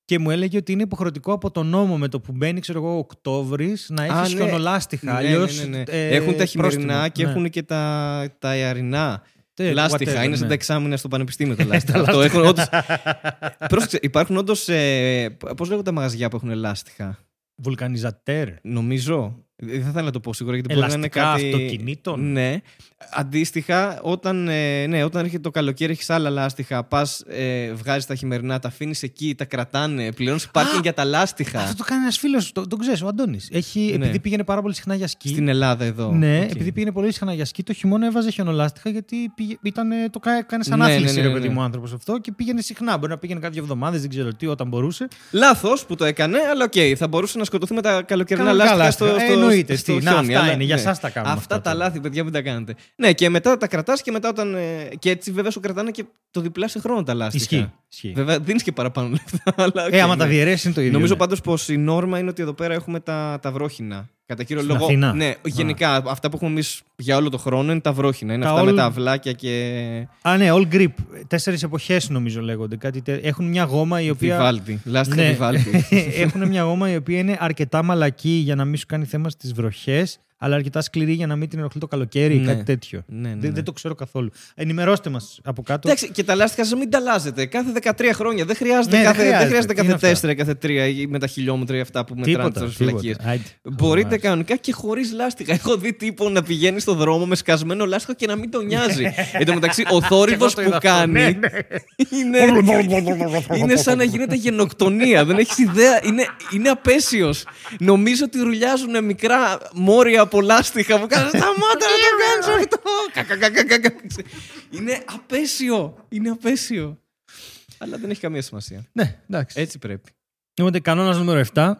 και μου έλεγε ότι είναι υποχρεωτικό από τον νόμο με το που μπαίνει, ξέρω εγώ, Οκτώβρης να Α, έχει ναι. χιονολάστιχα. Ναι, Αλλιώς, ναι, ναι, ναι. ε, έχουν τα χειμερινά πρόστιμο. και Ναι. έχουν και τα, τα ιαρινά. Ε, λάστιχα. whatever, είναι σαν ναι. τα εξάμεινα στο πανεπιστήμιο τα λάστιχα. Αυτό έχουν όντως... Πρόσεξε, υπάρχουν όντως. Ε, Πώς λέγονται τα μαγαζιά που έχουν λάστιχα; Βουλκανιζατέρ. Νομίζω. Δεν θα ήθελα να το πω σίγουρα γιατί μπορεί να είναι Ελαστικά κάτι. αυτοκινήτων. Ναι. Αντίστοιχα, όταν, ε, ναι, όταν έρχεται το καλοκαίρι, έχεις άλλα λάστιχα. Πας, ε, βγάζεις τα χειμερινά, τα αφήνεις εκεί, τα κρατάνε. Πληρώνεις πάρκινγκ για τα λάστιχα. Αυτό το κάνει ένας φίλος, το, τον ξέρεις, ο Αντώνης. Ναι. Επειδή πήγαινε πάρα πολύ συχνά για σκι. Στην Ελλάδα εδώ. Ναι, Εκεί. επειδή πήγαινε πολύ συχνά για σκι, το χειμώνα έβαζε χιονολάστιχα γιατί πήγε, ήταν, ε, το κα- έκανε σαν Ναι, ναι, άθληση, ναι, ρε ναι, παιδί ναι. μου, άνθρωπος αυτό και πήγαινε συχνά. Μπορεί να πήγαινε κάθε δύο εβδομάδες, δεν ξέρω τι, όταν μπορούσε. Λάθος που το έκανε, αλλά οκ, θα μπορούσε να σκοτωθεί με τα καλοκαιρινά Κανονικά λάστιχα στο, λάστιχα. στο, Ε, εννοείται, στο τι, να, χιόνι, αυτά αλλά, είναι, για ναι. σας τα κάνουμε Αυτά αυτά τα τώρα. λάθη, παιδιά, μην τα κάνετε. Ναι, και μετά τα κρατάς και μετά όταν. ε, και έτσι βέβαια σου κρατάνε και το διπλά σε χρόνο τα λάστιχα. Ισχύει. ισχύει. Βέβαια δίνεις και παραπάνω λεφτά. Αλλά, οκ, Ε, άμα ναι. τα διαιρέσεις είναι το ίδιο. Νομίζω ναι. πάντως πως η νόρμα είναι ότι εδώ πέρα έχουμε τα, τα βρόχινα. Κατά κύριο Στην λόγο. Αθήνα. Ναι, γενικά αυτά που έχουμε εμείς για όλο το χρόνο είναι τα βρόχινα. Είναι Τα αυτά με all- τα αυλάκια και. Α, ναι, all grip. Τέσσερις εποχές νομίζω λέγονται. Κάτι τε... Έχουν μια γόμα η οποία. Βιβάλτη. Λάστιχα Ναι. Βιβάλτη. Έχουν μια γόμα η οποία είναι αρκετά μαλακή για να μην σου κάνει θέμα στις βροχές, αλλά αρκετά σκληρή για να μην την ενοχλεί το καλοκαίρι ή Ναι. κάτι τέτοιο. ναι, ναι, Δεν, ναι. δεν το ξέρω καθόλου. Ενημερώστε μας από κάτω. Εντάξει, και τα λάστιχα σας μην τα αλλάζετε. Κάθε 13 χρόνια. Δεν χρειάζεται, Ναι, δεν κάθε, δεν χρειάζεται. χρειάζεται Είναι κάθε 4, κάθε 3 ή με τα χιλιόμετρα ή αυτά που μετράνε τίποτα. τι τίποτα. φυλακίε. Άιντε. Μπορείτε Μάλιστα. κανονικά και χωρίς λάστιχα. Έχω δει τύπο να πηγαίνει στο δρόμο με σκασμένο λάστιχο και να μην τον νοιάζει. Εν τω μεταξύ, ο θόρυβος Και εγώ το που είδα αυτό. Ναι, κάνει είναι, είναι σαν να γίνεται γενοκτονία. Δεν έχεις ιδέα. Είναι, είναι απέσιος. Νομίζω ότι ρουλιάζουν μικρά μόρια από λάστιχα που κάνουν. Σταμάτα να το κάνεις αυτό. Κα, κα, κα, κα, κα. Είναι απέσιο. Είναι απέσιο. Αλλά δεν έχει καμία σημασία. Ναι, εντάξει. Έτσι πρέπει. Οπότε, κανόνας νούμερο 7.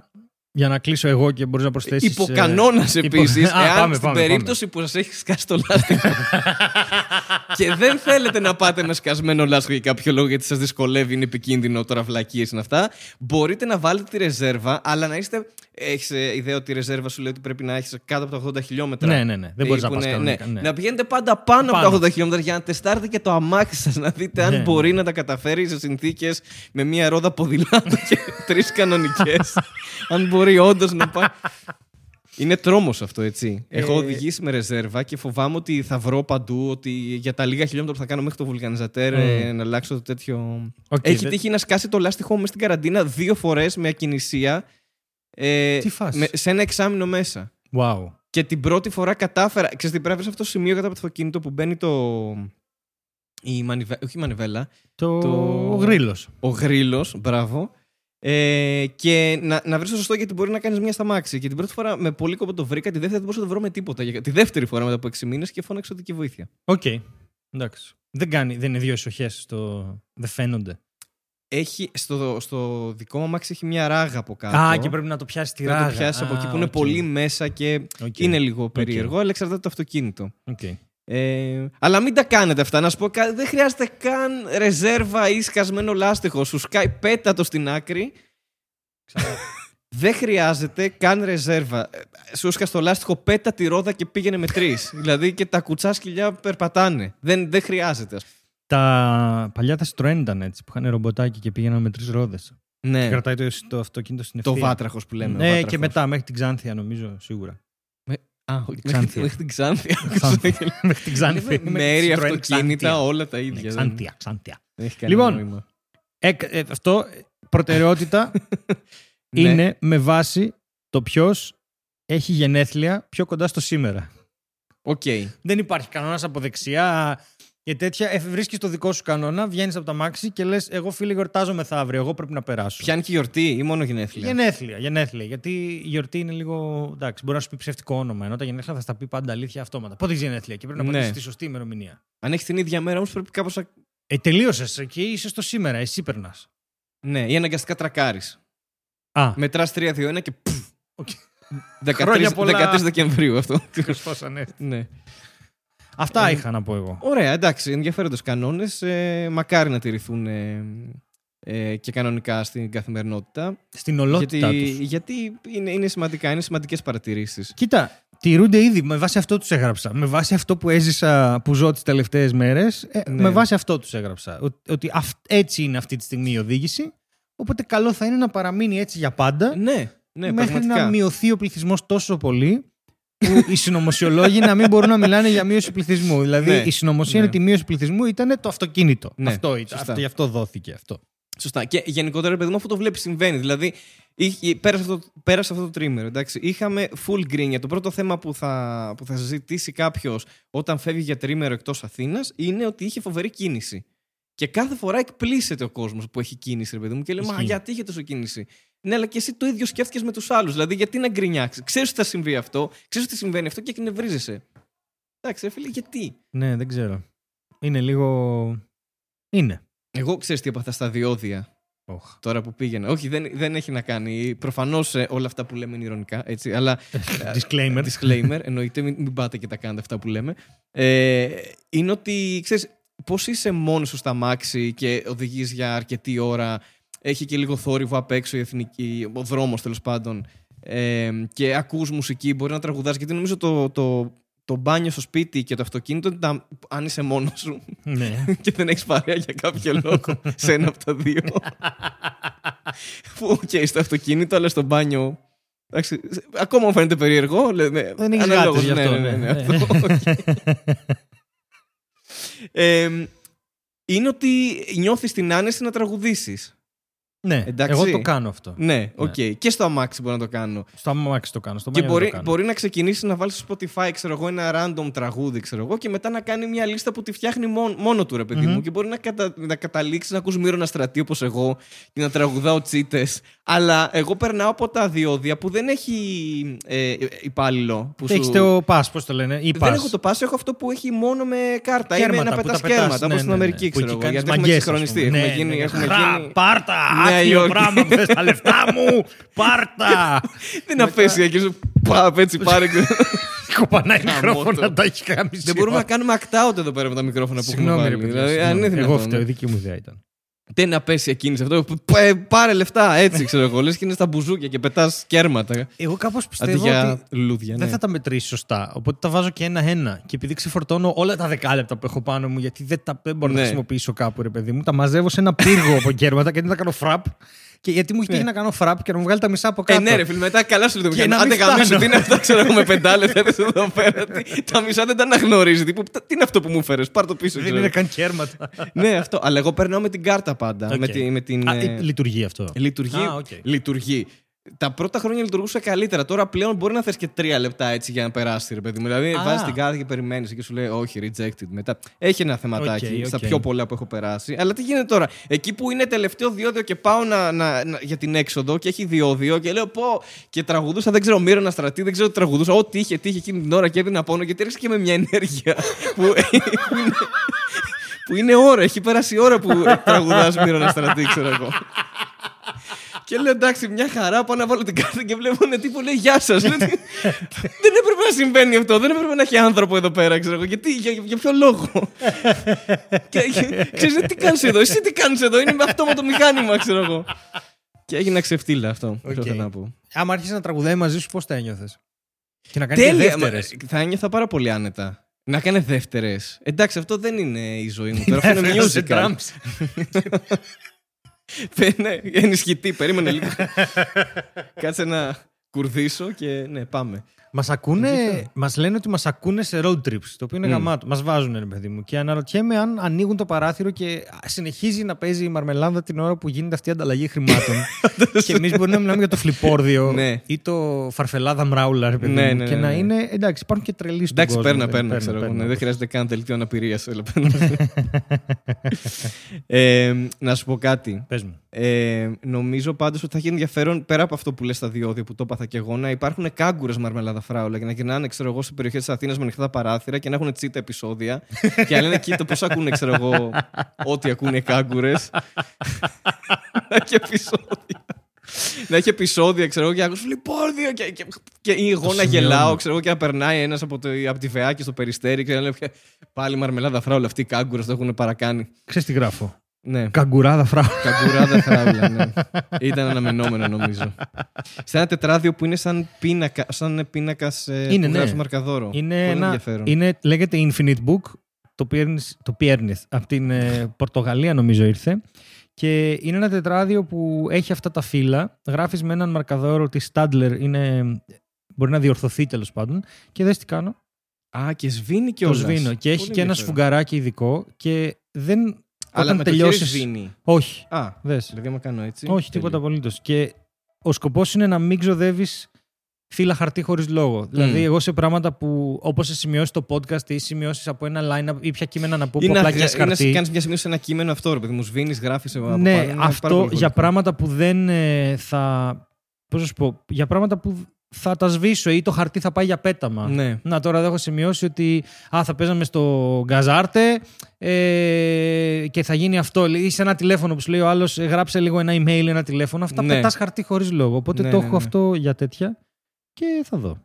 Για να κλείσω εγώ και μπορείς να προσθέσεις. Υποκανόνα επίσης, υπο- Α, εάν πάμε, στην πάμε, περίπτωση που σας έχεις σκάσει το λάστιχο και δεν θέλετε να πάτε με σκασμένο λάστιχο για κάποιο λόγο γιατί σας δυσκολεύει, είναι επικίνδυνο, τώρα βλακίες είναι αυτά, μπορείτε να βάλετε τη ρεζέρβα, αλλά να είστε. Έχεις ιδέα ότι η ρεζέρβα σου λέει ότι πρέπει να έχεις κάτω από τα 80 χιλιόμετρα; Ναι, ναι, ναι. Δεν μπορείς Ή να που πας είναι- κανονικά, ναι. Να πηγαίνετε πάντα πάνω, Πάνω. από τα 80 χιλιόμετρα για να τεστάρετε και το αμάξι σας, να δείτε αν Ναι, μπορεί να τα καταφέρει σε συνθήκες με μία ρόδα ποδηλάτου και τρεις κανονικές. αν μπορεί όντως να πάει. Είναι τρόμος αυτό, έτσι. Έχω Ε, οδηγήσει με ρεζέρβα και φοβάμαι ότι θα βρω παντού ότι για τα λίγα χιλιόμετρα που θα κάνω μέχρι το βουλκανιζατέρ ε, να αλλάξω το τέτοιο. Οκ, Έχει δεν- τύχει να σκάσει το λάστιχο με στην καραντίνα δύο φορές με ακινησία. Ε, Τι φάση; με- σε ένα εξάμηνο μέσα. Wow. Και την πρώτη φορά κατάφερα. Ξέρετε, πρέπει να βρεις αυτό το σημείο κατά από το αυτοκίνητο που μπαίνει το. Η μανιβέ... Όχι η μανιβέλα. Το, Το- ο γρύλο. Ο γρύλο, μπράβο. Ε, και να, να βρεις το σωστό γιατί μπορεί να κάνεις ζημιά στ' αμάξι. Και την πρώτη φορά με πολύ κόπο το βρήκα, τη δεύτερη δεν μπορούσα να το βρω με τίποτα. Για- Τη δεύτερη φορά μετά από 6 μήνες και φώναξα ότι και βοήθεια. Οκ. Εντάξει. Δεν, κάνει, δεν είναι δύο εσοχές στο. Δεν φαίνονται. Έχει, στο, στο δικό μου αμάξι έχει μια ράγα από κάτω. Α, και πρέπει να το πιάσει τη Πρέπει ράγα. να το πιάσει από Α, εκεί που είναι οκ. πολύ μέσα και Οκ. είναι λίγο περίεργο, αλλά εξαρτάται το αυτοκίνητο. Οκ. Ε, αλλά μην τα κάνετε αυτά. Να σου πω, κα- δεν χρειάζεται καν ρεζέρβα ή σκασμένο λάστιχο. Σου σκάει πέτα το στην άκρη. δεν χρειάζεται καν ρεζέρβα. Ε, Σου σκά το λάστιχο, πέτα τη ρόδα και πήγαινε με τρεις. δηλαδή και τα κουτσά σκυλιά περπατάνε. Δεν, δεν χρειάζεται. ας Τα παλιά τα Citroën ήταν έτσι, που είχαν ρομποτάκι και πήγαιναν με τρεις ρόδες. πούμε. Ναι, Κρατάει το, το αυτοκίνητο στην το ευθεία. βάτραχος που λέμε. ο Ναι, βάτραχος. και μετά μέχρι την Ξάνθια νομίζω, σίγουρα. Α, όχι, Ξάνθια. μέχρι, μέχρι την Ξάνθια. Ξάνθια. μέχρι την Ξάνθια. Είναι μέρη, αυτοκίνητα, όλα τα ίδια. Ναι, δεν- Ξάνθια, Ξάνθια. δεν έχει κανένα Λοιπόν, νόημα. Ε, ε, αυτό προτεραιότητα Ναι. είναι με βάση το ποιος έχει γενέθλια πιο κοντά στο σήμερα. Οκ. Δεν υπάρχει κανόνας από δεξιά και τέτοια. Ε, Βρίσκεις το δικό σου κανόνα, βγαίνεις από τ' αμάξι και λες: Εγώ φίλε, γιορτάζω μεθαύριο. Εγώ πρέπει να περάσω. Πιάνει και γιορτή ή μόνο γενέθλια; Γενέθλια, γενέθλια. Γιατί η γιορτή είναι λίγο. Εντάξει, μπορεί να σου πει ψεύτικο όνομα. Ενώ τα γενέθλια θα στα πει πάντα αλήθεια αυτόματα. Πότε έχει γενέθλια και πρέπει να Ναι. πατήσεις τη σωστή ημερομηνία. Αν έχεις την ίδια μέρα όμως πρέπει κάπως. Ε, τελείωσες και είσαι στο σήμερα. Εσύ περνάς. Ναι, ή αναγκαστικά τρακάρεις. Α, Μετράς 3-2-1 και. πφ, Οκ. 13, Χρόνια πολλά. 13 Δεκεμβρίου αυτό. ναι. ναι. Αυτά Ε, είχα να πω εγώ. Ωραία, εντάξει, ενδιαφέροντες κανόνες. Ε, μακάρι να τηρηθούν ε, ε, και κανονικά στην καθημερινότητα. Στην ολότητα γιατί τους. γιατί είναι, είναι σημαντικά, είναι σημαντικές παρατηρήσεις. Κοίτα, τηρούνται ήδη. Με βάση αυτό τους έγραψα. Με βάση αυτό που έζησα, που ζω τις τελευταίες μέρες, Ναι. με βάση αυτό τους έγραψα. Ότι, ότι αυ- έτσι είναι αυτή τη στιγμή η οδήγηση. Οπότε καλό θα είναι να παραμείνει έτσι για πάντα. Ναι, ναι, μέχρι πραγματικά. να μειωθεί ο πληθυσμός τόσο πολύ που οι συνωμοσιολόγοι να μην μπορούν να μιλάνε για μείωση πληθυσμού. Δηλαδή Ναι, η συνωμοσία ναι. είναι ότι η μείωση πληθυσμού ήταν το αυτοκίνητο. Ναι, αυτό ήταν. σωστά. Αυτό, γι' αυτό δόθηκε αυτό. Σωστά. Και γενικότερα, παιδί μου, αυτό το βλέπεις συμβαίνει. Δηλαδή, είχε- πέρασε αυτό, πέρασε αυτό το τρίμερο. Εντάξει. Είχαμε full green. Το πρώτο θέμα που θα, που θα συζητήσει κάποιος όταν φεύγει για τρίμερο εκτός Αθήνας είναι ότι είχε φοβερή κίνηση. Και κάθε φορά εκπλήσεται ο κόσμος που έχει κίνηση, ρε παιδί μου, και λέει Μα Ισχύει. γιατί είχε τόσο κίνηση; Ναι, αλλά και εσύ το ίδιο σκέφτηκες με τους άλλους. Δηλαδή, γιατί να γκρινιάξεις; Ξέρεις ότι θα συμβεί αυτό, ξέρεις ότι συμβαίνει αυτό και εκνευρίζεσαι. Εντάξει, ρε φίλε, γιατί; Ναι, δεν ξέρω. Είναι λίγο. Είναι. Εγώ ξέρεις τι έπαθα στα διόδια Οχ. τώρα που πήγαινα. Όχι, δεν, δεν έχει να κάνει. Προφανώς όλα αυτά που λέμε είναι ηρωνικά. Έτσι, αλλά Disclaimer. disclaimer, εννοείται, μην, μην πάτε και τα κάνετε αυτά που λέμε. Ε, είναι ότι, ξέρεις, πώς είσαι μόνος σου στα μάξι και οδηγείς για αρκετή ώρα, έχει και λίγο θόρυβο απ' έξω η εθνική, ο δρόμος τέλος πάντων, ε, και ακούς μουσική, μπορεί να τραγουδάς, γιατί νομίζω το, το, το μπάνιο στο σπίτι και το αυτοκίνητο, είναι τα- αν είσαι μόνος σου ναι. και δεν έχεις παρέα για κάποιο λόγο σε ένα από τα δύο. Που, οκ, στο αυτοκίνητο, αλλά στο μπάνιο. Εντάξει, ακόμα μου φαίνεται περίεργο. Λέμε, Δεν έχεις αναλόγως, γάτες γι' αυτό, Ναι, ναι, ναι, ναι. αυτό, οκ. Ε, είναι ότι νιώθεις την άνεση να τραγουδήσεις. Ναι. Εντάξει. Εγώ το κάνω αυτό. Ναι, οκ. Και στο αμάξι μπορώ να το κάνω. Στο αμάξι το κάνω. Στο Και μπάνιο δεν μπορεί, το κάνω. μπορεί να ξεκινήσει να βάλει στο Spotify, ξέρω εγώ, ένα random τραγούδι, ξέρω εγώ, και μετά να κάνει μια λίστα που τη φτιάχνει μόνο, μόνο του, ρε παιδί Μμμ. μου. Και μπορεί να, κατα, να καταλήξει να ακούς Μύρωνα Στρατή όπως εγώ και να τραγουδάω τσίτες. Αλλά εγώ περνάω από τα διόδια που δεν έχει ε, υπάλληλο. Που Έχεις σου... το pass, πώς το λένε. Ή Δεν pass. έχω το pass, έχω αυτό που έχει μόνο με κάρτα. Κέρματα Ή με να που πετά τα πετάς, κέρματα, ναι, όπως στην ναι, ναι. Αμερική, Που ξέρω εκεί εγώ. κάνεις Γιατί έχουμε μαγκές, ας συγχρονιστεί. πούμε. Έχουμε Ναι, γίνει. ναι, ναι. έχουμε Χρά, γίνει... Πάρτα! Νέα Άθλιο Υόρκη. πράγμα που θες τα λεφτά μου! Πάρτα! Δεν είναι απέσια και σου πάπ, έτσι πάρε και. Κοπανάει Γαμώτο. μικρόφωνα, τα έχει κάνει. Δεν μπορούμε να κάνουμε act out εδώ πέρα με τα μικρόφωνα που έχουμε Συγγνώμη, ρε βάλει. παιδιά. Δηλαδή, αν είναι συγγνώμη. Εγώ δυνατόν. φταίω, η δική μου ιδέα ήταν. Δεν είναι απαίσια κίνηση αυτό; Π- ε, Πάρε λεφτά, έτσι ξέρω εγώ. Λες και είναι στα μπουζούκια και πετάς κέρματα. Εγώ κάπως Αντί πιστεύω για ότι λουλούδια. δεν ναι. θα τα μετρήσεις σωστά. Οπότε τα βάζω και ένα-ένα. Και επειδή ξεφορτώνω όλα τα δεκάλεπτα που έχω πάνω μου, γιατί δεν, τα, δεν μπορώ να Ναι. τα χρησιμοποιήσω κάπου, ρε παιδί μου, τα μαζεύω σε ένα πύργο από κέρματα και δεν τα κάνω φραπ. Και γιατί μου έχει τύχει να κάνω φραπ και να μου βγάλει τα μισά από Ε, κάτω. ναι, ρε φίλε, μετά καλά σου λέει το Και μηχανάκι. να Άντε μην γαμήσου, φτάνω. τι είναι αυτά, ξέρω εγώ με πεντάλεπτα έδωσε εδώ πέρα. Τι- Τα μισά δεν τα αναγνωρίζει. Τύπου, «Τα- τι είναι αυτό που μου 'φερες, πάρ το πίσω. Δεν ξέρω είναι εγώ. καν κέρματα. Ναι, αυτό. Αλλά εγώ περνάω με την κάρτα πάντα. Οκ. Με, τη- με την, Α, ε, ε, λειτουργεί αυτό. Λειτουργεί. Α, οκ. λειτουργεί. Τα πρώτα χρόνια λειτουργούσε καλύτερα. Τώρα πλέον μπορεί να θες και τρία λεπτά έτσι για να περάσει, ρε παιδί μου. Δηλαδή, Α. βάζεις την κάρτα και περιμένεις και σου λέει Όχι, rejected. Μετά έχει ένα θεματάκι Οκ, στα οκ. πιο πολλά που έχω περάσει. Αλλά τι γίνεται τώρα; Εκεί που είναι τελευταίο διόδιο και πάω να, να, να- για την έξοδο και έχει διόδιο και λέω Πω και τραγουδούσα, δεν ξέρω, Μύρωνα Στρατή, δεν ξέρω τι τραγουδούσα. Ό,τι είχε, τι είχε εκείνη την ώρα και έδινα πόνο γιατί έρχεσαι και με μια ενέργεια που, που είναι, που είναι ώρα. Έχει περάσει η ώρα που τραγουδάς Μύρωνα Στρατή, ξέρω εγώ. Και λέω εντάξει, μια χαρά. Πάω να βάλω την κάρτα και βλέπω ένα τύπο λέει Γεια σας. δεν έπρεπε να συμβαίνει αυτό. Δεν έπρεπε να έχει άνθρωπο εδώ πέρα, ξέρω εγώ. Γιατί, για, για ποιο λόγο; και και- ξέρεις, τι κάνεις εδώ, εσύ τι κάνεις εδώ. Είναι με αυτό με το μηχάνημα, ξέρω εγώ. Και έγινα ξεφτίλα αυτό. Οκ. Okay. να πω. Άμα άρχισε να τραγουδάει μαζί σου, πώς τα ένιωθες; Και να κάνει και Τέλεια. μα- δεύτερες. Θα ένιωθα πάρα πολύ άνετα. Να κάνει δεύτερες. Εντάξει, αυτό δεν είναι η ζωή μου. Τώρα αυτό είναι musical. Πε- ναι, ενισχυτή, περίμενε λίγο. Κάτσε να κουρδίσω και ναι, πάμε. Μας ακούνε, Ενδιαφέρον. μας λένε ότι μας ακούνε σε road trips, το οποίο είναι Μμ. γαμάτο. Μας βάζουν, ρε παιδί μου. Και αναρωτιέμαι αν ανοίγουν το παράθυρο και συνεχίζει να παίζει η μαρμελάδα την ώρα που γίνεται αυτή η ανταλλαγή χρημάτων. και εμείς μπορούμε να μιλάμε για το φλιπόρδιο Ναι. ή το φαρφελάδα μράουλα, ρε παιδί Ναι, μου. ναι, Και ναι, να ναι. είναι. Εντάξει, υπάρχουν και τρελοί στον Εντάξει, κόσμο. παίρνα, ρε, παίρνα, ξέρω εγώ. παίρνα. ναι, Δεν χρειάζεται καν δελτίο αναπηρία. ε, να σου πω κάτι. Πες μου. Ε, νομίζω πάντως ότι θα έχει ενδιαφέρον πέρα από αυτό που λες στα διόδια που το έπαθα και εγώ να υπάρχουν κάγκουρες μαρμελάδα φράουλα και να γυρνάνε ξέρω εγώ, σε περιοχέ της Αθήνας με ανοιχτά τα παράθυρα και να έχουν τσίτα επεισόδια. και να λένε κοίτα πώς ακούνε, ξέρω εγώ, ό,τι ακούνε οι κάγκουρες. να έχει επεισόδια. να έχει επεισόδια, ξέρω εγώ, και άκουσα φλιπόρδιο και, και, και ή εγώ Το να σημειώνω. γελάω, ξέρω εγώ, και να περνάει ένας από, το, από τη φεάκη στο περιστέρι και να λέει πάλι μαρμελάδα φράουλα. Αυτοί οι κάγκουρες το έχουν παρακάνει. Ξέρεις τι γράφω. Ναι. Καγκουράδα φράουλα. Καγκουράδα φράουλα, ναι. Ήταν αναμενόμενο νομίζω. Σε ένα τετράδιο που είναι σαν πίνακα, σαν πίνακας ε, Είναι, που ναι. γράφει μαρκαδόρο. Είναι Πολύ ένα, ενδιαφέρον. είναι, λέγεται Infinite Book. Το πιέρνεις, το πιέρνεις. Από την ε, Πορτογαλία νομίζω ήρθε. Και είναι ένα τετράδιο που έχει αυτά τα φύλλα. Γράφεις με έναν μαρκαδόρο τη Stadler. Είναι, μπορεί να διορθωθεί τέλος πάντων. Και δες τι κάνω. Α, και σβήνει και Το όλα. σβήνω. Και έχει και ένα σφουγγαράκι ειδικό. Και δεν. Αλλά όταν με το τελειώσεις... χέρις σβήνει. Όχι. Α, Δες. δηλαδή άμα κάνω έτσι. Όχι, τίποτα τέλειο. απολύτως. Και ο σκοπός είναι να μην ξοδεύεις φύλλα χαρτί χωρίς λόγο. Δηλαδή, εγώ σε πράγματα που, όπως σε σημειώσεις το podcast ή σημειώσεις από ένα line ή ποια κείμενα να πω που Είναι απλά να έχεις χαρτί. κάνεις μια σημείωση σε ένα κείμενο αυτό, ρε παιδί μου. Σβήνεις, γράφεις από ναι, πάνω. είναι πάρα αυτό πολύ για βολικό. πράγματα που δεν ε, θα. Πώς να σου πω, για πράγματα που θα τα σβήσω ή το χαρτί θα πάει για πέταμα. Ναι. Να τώρα εδώ έχω σημειώσει ότι α, θα παίζαμε στο γκαζάρτε ε, και θα γίνει αυτό. Ή σε ένα τηλέφωνο που σου λέει ο άλλος, γράψε λίγο ένα email, ένα τηλέφωνο. Αυτά Ναι. πετάς χαρτί χωρίς λόγο. Οπότε Ναι, το ναι, έχω ναι. αυτό για τέτοια και θα δω.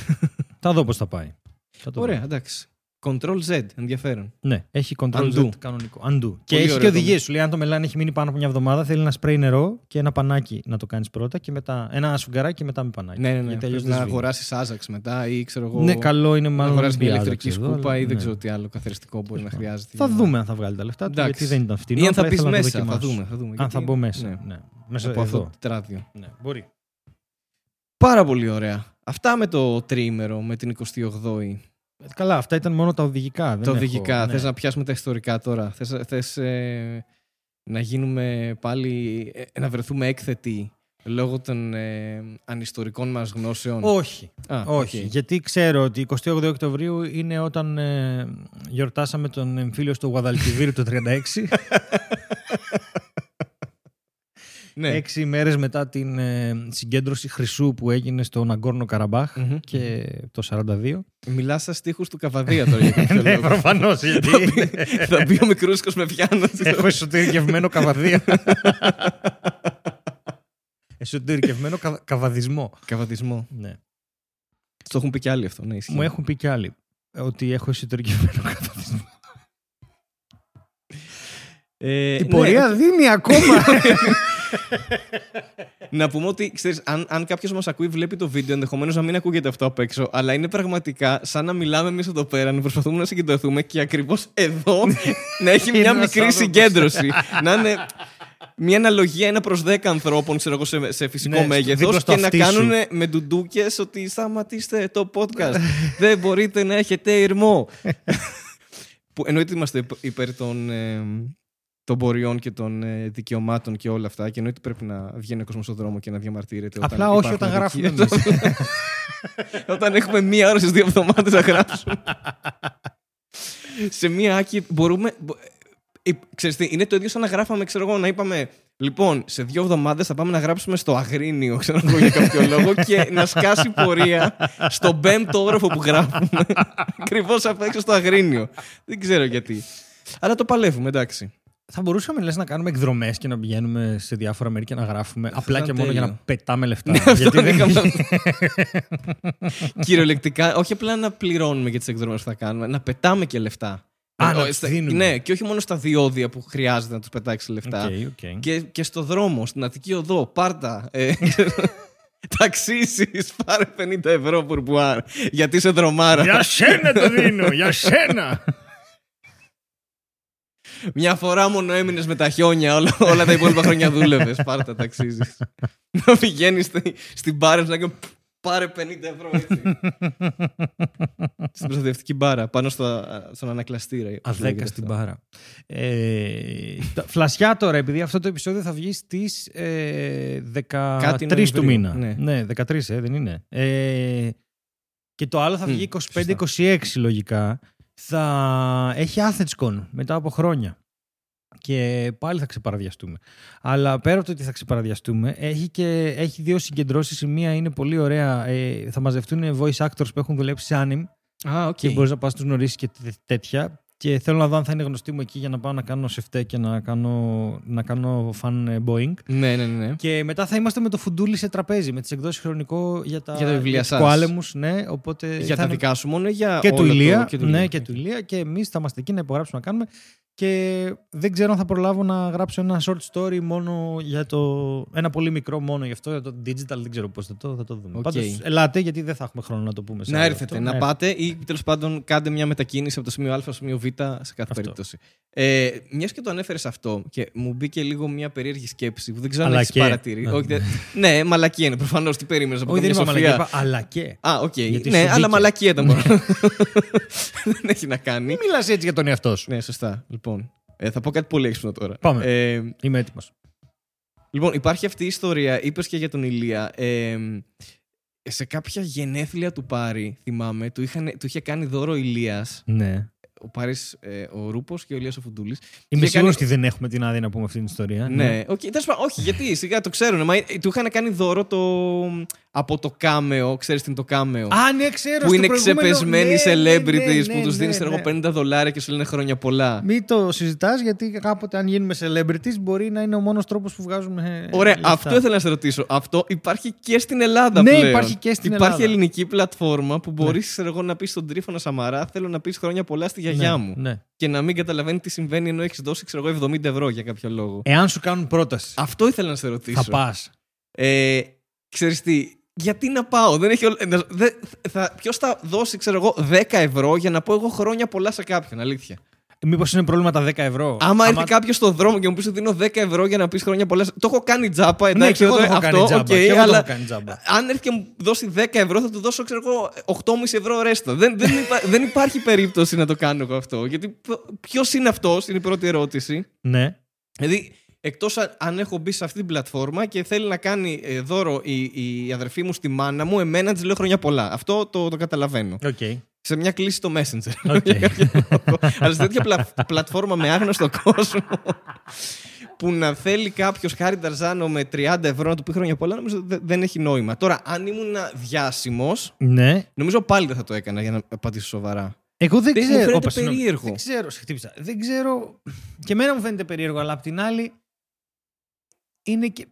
θα δω πώς θα πάει. Θα το Ωραία, δω. εντάξει. Control Z, ενδιαφέρον. Ναι, έχει control Undo. Z κανονικό. Undo. Και Πολύ έχει ωραίο και το οδηγίες. Σου λέει αν το μελάνι έχει μείνει πάνω από μια εβδομάδα, θέλει ένα σπρέι νερό και ένα πανάκι να το κάνεις πρώτα και μετά. Ένα σφουγγαράκι και μετά με πανάκι. Ναι, ναι, ναι. Γιατί αλλιώς Πρέπει δεν να σβήνεις. αγοράσεις Άζαξ μετά ή ξέρω εγώ. Ναι, καλό είναι Να μάλλον αγοράσει μια μπιάζα, ηλεκτρική ξέρω, σκούπα αλλά ή δεν ναι. ξέρω τι άλλο καθαριστικό μπορεί να χρειάζεται. Θα για να- δούμε αν θα βγάλει τα λεφτά του, Εντάξει. γιατί δεν ήταν φτηνό. Ή αν θα απλά μπει ήθελα να το μέσα. Θα δοκιμάσω. δούμε. Θα δούμε Αν γιατί- θα μπω μέσα. Ναι. Ναι. Μέσα Από αυτό εδώ. το τετράδιο. Ναι, μπορεί. Πάρα πολύ ωραία. Αυτά με το τρίμερο, με την 28η. Καλά, αυτά ήταν μόνο τα οδηγικά. δεν τα έχω- οδηγικά. ναι. Θες να πιάσουμε τα ιστορικά τώρα. Θες, θες ε, να γίνουμε πάλι, ε, να βρεθούμε έκθετοι λόγω των ε, ανιστορικών μας γνώσεων; Όχι. Α, Όχι. οκ. Γιατί ξέρω ότι 28 Οκτωβρίου είναι όταν ε, γιορτάσαμε τον εμφύλιο στο Γουαδαλκιβίρι το 36. Ναι. Έξι μέρες μετά την ε, συγκέντρωση χρυσού που έγινε στο Ναγκόρνο Καραμπάχ Μμμ. και το 42. Μιλάς στα στίχους του Καβαδία τώρα για κάποιο ναι, λόγο. προφανώς. Γιατί Θα μπει ο μικρούσκος με πιάνο. έχω εσωτερικευμένο καβαδία. εσωτερικευμένο κα- καβαδισμό. Καβαδισμό. Ναι. Το έχουν πει κι άλλοι αυτό. Ναι, ισχύει. Μου έχουν πει κι άλλοι ότι έχω εσωτερικευμένο καβαδισμό. Ε, Η ναι, πορεία δίνει ακόμα. Να πούμε ότι ξέρεις, αν, αν κάποιος μας ακούει, βλέπει το βίντεο, ενδεχομένως να μην ακούγεται αυτό απ' έξω, αλλά είναι πραγματικά σαν να μιλάμε εμείς εδώ πέρα, να προσπαθούμε να συγκεντρωθούμε και ακριβώς εδώ να έχει Είναι μια ένας μικρή άνθρωπος. συγκέντρωση. να είναι μια αναλογία ένα προς δέκα ανθρώπων, ξέρω εγώ, σε, σε φυσικό Ναι, στο- μέγεθος δίπλα στο και να αυτί σου. κάνουν με ντουντούκες ότι σταματήστε το podcast. Δεν μπορείτε να έχετε ηρμό. Που εννοείται είμαστε υπ- υπέρ των, ε, των ποριών και των ε, δικαιωμάτων και όλα αυτά. Και εννοείται πρέπει να βγαίνει ο κόσμος στον δρόμο και να διαμαρτύρεται. όταν Απλά όχι υπάρχουν όταν γράφουμε αδικίες. εμείς. όταν έχουμε μία ώρα στις δύο εβδομάδες να γράψουμε. Σε μία άκη μπορούμε. μπο- ε, Ξέρεις τι, είναι το ίδιο σαν να γράφαμε, ξέρω εγώ, να είπαμε Λοιπόν, σε δύο εβδομάδες θα πάμε να γράψουμε στο Αγρίνιο, ξέρω εγώ, για κάποιο λόγο και να σκάσει πορεία στον πέμπτο όροφο που γράφουμε. Ακριβώς απ' έξω στο Αγρίνιο. Δεν ξέρω γιατί. Αλλά το παλεύουμε, εντάξει. Θα μπορούσαμε λες, να κάνουμε εκδρομές και να πηγαίνουμε σε διάφορα μέρη και να γράφουμε απλά ήταν και μόνο για να τέλειο. πετάμε λεφτά. Ναι, αυτό Γιατί δεν είχαμε. Κυριολεκτικά, όχι απλά να πληρώνουμε για τις εκδρομές που θα κάνουμε, να πετάμε και λεφτά. Α, να Ε, τους στα- δίνουμε. Ναι, και όχι μόνο στα διόδια που χρειάζεται να τους πετάξεις λεφτά. Οκ, οκ. Και, και στο δρόμο, στην Αττική Οδό, πάρτα. Ε, Ταξιτζής, πάρε 50 ευρώ πουρμπουάρ. Γιατί είσαι δρομάρα. Για σένα το δίνω, για σένα. Μια φορά μόνο έμεινες με τα χιόνια, όλα, όλα τα υπόλοιπα χρόνια δούλευες. Πάρε τα ταξίζεις. να πηγαίνεις στη, στην πάρε να κάνεις. Πάρε 50 ευρώ έτσι. στην προστατευτική μπάρα, πάνω στο, στον ανακλαστήρα. όπως Αδέκα λέγεται στην αυτό. μπάρα. Ε, τα- φλασιά τώρα, επειδή αυτό το επεισόδιο θα βγει στις ε, 13 Κάτι του Νοεμβρίου, μήνα. ναι. Ναι, 13, ε, δεν είναι. Ε, και το άλλο θα Μμ, βγει σωστά. 25-26 λογικά. Θα έχει AthensCon μετά από χρόνια. Και πάλι θα ξεπαραδιαστούμε. Αλλά πέρα από το ότι θα ξεπαραδιαστούμε, έχει, και, έχει δύο συγκεντρώσεις. Η μία είναι πολύ ωραία. Ε, θα μαζευτούν voice actors που έχουν δουλέψει σε anime Α, οκ. και μπορείς να πας τους γνωρίσεις και τέ- τέτοια. Και θέλω να δω αν θα είναι γνωστή μου εκεί για να πάω να κάνω σεφτέ και να κάνω, να κάνω fan ε, boying. Ναι, ναι, ναι. Και μετά θα είμαστε με το Φουντούλη σε τραπέζι, με τις εκδόσεις χρονικό για τα, Για τα βιβλία σας. κοάλεμους, ναι, οπότε Για θα τα είναι- δικά σου μόνο ή για και του όλο Ηλία. Το, και του ναι, Ηλία. και του Ηλία. Και εμείς θα είμαστε εκεί να υπογράψουμε να κάνουμε. Και δεν ξέρω αν θα προλάβω να γράψω ένα short story μόνο για το. Ένα πολύ μικρό μόνο γι' αυτό, για το digital. Δεν ξέρω πώς θα το, θα το δούμε. Οκ. Πάντως, ελάτε, γιατί δεν θα έχουμε χρόνο να το πούμε. σε Να άλλο έρθετε, αυτό. να Ναι. πάτε ή τέλος πάντων κάντε μια μετακίνηση από το σημείο Α στο σημείο Β σε κάθε Αυτό. περίπτωση. Ε, Μιας και το ανέφερες αυτό και μου μπήκε λίγο μια περίεργη σκέψη που δεν ξέρω αν Αλλά έχεις και. παρατηρήσει. Ναι. Όχι, δεν- ναι, μαλακία είναι προφανώς. Τι περίμενες από Όχι, δεν μια είπα σοφία. μαλακία, είπα αλλά και. Α, οκ. Γιατί Ναι, σου αλλά μπήκε. μαλακία ήταν μόνο. δεν έχει να κάνει. Μην μιλάς έτσι για τον εαυτό σου. Ναι, σωστά. Λοιπόν, ε, θα πω κάτι πολύ έξυπνο τώρα. Πάμε. Ε, Είμαι έτοιμος. Λοιπόν, υπάρχει αυτή η ιστορία, είπες και για τον Ηλία. Ε, σε κάποια γενέθλια του Πάρη, θυμάμαι, του, είχαν, του είχε κάνει δώρο ο Ηλίας, Ναι. Ο Πάρης, ε, ο Ρούπος και ο Ηλίας ο Φουντούλης. Είμαι είχε σίγουρος κάνει- ότι δεν έχουμε την άδεια να πούμε αυτή την ιστορία. Ναι, οκ, τέλος πάντων, όχι, γιατί σιγά το ξέρουν. Μα, ε, του είχαν κάνει δώρο το, από το κάμεο, ξέρεις τι είναι το κάμεο; Α, ναι, ξέρω. που στο είναι προηγούμενο- ξεπεσμένοι ναι, celebrities ναι, ναι, που τους ναι, δίνεις ξέρω ναι. εγώ 50 δολάρια και σου λένε χρόνια πολλά. Μην το συζητάς, γιατί κάποτε αν γίνουμε celebrities μπορεί να είναι ο μόνος τρόπος που βγάζουμε. Ωραία, λεφτά. αυτό ήθελα να σε ρωτήσω. Αυτό υπάρχει και στην Ελλάδα Ναι, πλέον. υπάρχει και στην υπάρχει Ελλάδα. Ναι. ελληνική πλατφόρμα που μπορείς εγώ να πεις στον Τρύφωνα Σαμαρά θέλω να πεις χρόνια πολλά στη γιαγιά Ναι, μου. Ναι. Και να μην καταλαβαίνει τι συμβαίνει ενώ έχεις δώσει ξέρω εγώ 70 ευρώ για κάποιο λόγο. Εάν σου κάνουν πρόταση, Αυτό ήθελα να σε ρωτήσω. θα πας. Ε, ξέρεις τι, γιατί να πάω, δεν έχει. ολ- να- δεν- θα, ποιος θα δώσει, ξέρω εγώ, 10 ευρώ για να πω εγώ χρόνια πολλά σε κάποιον, αλήθεια. Μήπως είναι πρόβλημα τα 10 ευρώ; Άμα έρθει κάποιος στον δρόμο και μου πει ότι δίνω 10 ευρώ για να πεις χρόνια πολλά. σε- Το έχω κάνει τζάπα, εντάξει, Ναι, και εγώ το εδώ- έχω κάνει αυτό, τζάμπα. οκ, και εγώ το αλλά έχω κάνει τζάμπα. αν έρθει και μου δώσει 10 ευρώ, θα του δώσω, ξέρω εγώ, 8,5 ευρώ ρέστα. Δεν, δεν, υπά- δεν υπάρχει περίπτωση να το κάνω εγώ αυτό. Γιατί ποιος είναι αυτός, είναι η πρώτη ερώτηση. Ναι. Δηλαδή, εκτός αν έχω μπει σε αυτή την πλατφόρμα και θέλει να κάνει ε, δώρο η, η αδερφή μου στη μάνα μου, εμένα της λέω χρόνια πολλά. Αυτό το, το καταλαβαίνω. Οκ. Σε μια κλήση στο Messenger. Οκ. Για κάποιο λόγο. Αλλά σε τέτοια πλα- πλατφόρμα με άγνωστο κόσμο που να θέλει κάποιος χάρη Ταρζάνο με 30 ευρώ να του πει χρόνια πολλά, νομίζω δε- δεν έχει νόημα. Τώρα, αν ήμουν διάσημος, Ναι. νομίζω πάλι δεν θα το έκανα για να απαντήσω σοβαρά. Εγώ δεν Δεν μου ξέρω. φαίνεται Όπα, συγγνώμη. περίεργο. Δεν ξέρω. Σε χτύπησα. Δεν ξέρω. Και εμένα μου φαίνεται περίεργο, αλλά απ' την άλλη. Είναι και.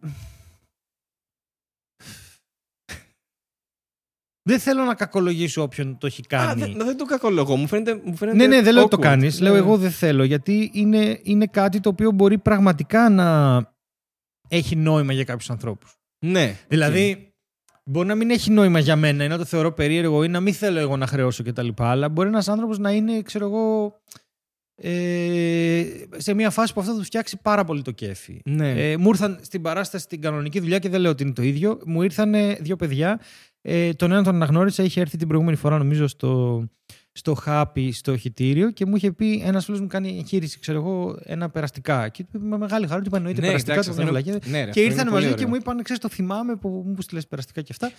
Δεν θέλω να κακολογήσω όποιον το έχει Α, κάνει. δεν, δεν το κακολογώ. Μου φαίνεται. Μου φαίνεται Ναι, ναι, δεν λέω ότι το awkward. κάνεις. Λέω Ναι. εγώ δεν θέλω. Γιατί είναι, είναι κάτι το οποίο μπορεί πραγματικά να έχει νόημα για κάποιους ανθρώπους. Ναι. Δηλαδή, μπορεί να μην έχει νόημα για μένα ή να το θεωρώ περίεργο ή να μην θέλω εγώ να χρεώσω κτλ. Αλλά μπορεί ένας άνθρωπος να είναι, ξέρω εγώ, ε, σε μια φάση που αυτό θα του φτιάξει πάρα πολύ το κέφι. Ναι. Ε, μου ήρθαν στην παράσταση στην κανονική δουλειά και δεν λέω ότι είναι το ίδιο. Μου ήρθαν δύο παιδιά. Ε, τον έναν τον αναγνώρισα, είχε έρθει την προηγούμενη φορά νομίζω στο, στο Happy, στο οχητήριο και μου είχε πει ένας φίλος μου κάνει εγχείρηση, ξέρω εγώ, ένα περαστικά. Και του είπε με μεγάλη χαρά, του είπα εννοείται περαστικά, Ναι, εντάξει, του αυτό είπα, είναι- «Βλακεία». ναι, ρε, Και αυτό ήρθαν είναι μαζί πολύ και ωραίο. μου είπαν, ξέρεις, το θυμάμαι που μου στείλε περαστικά και αυτά.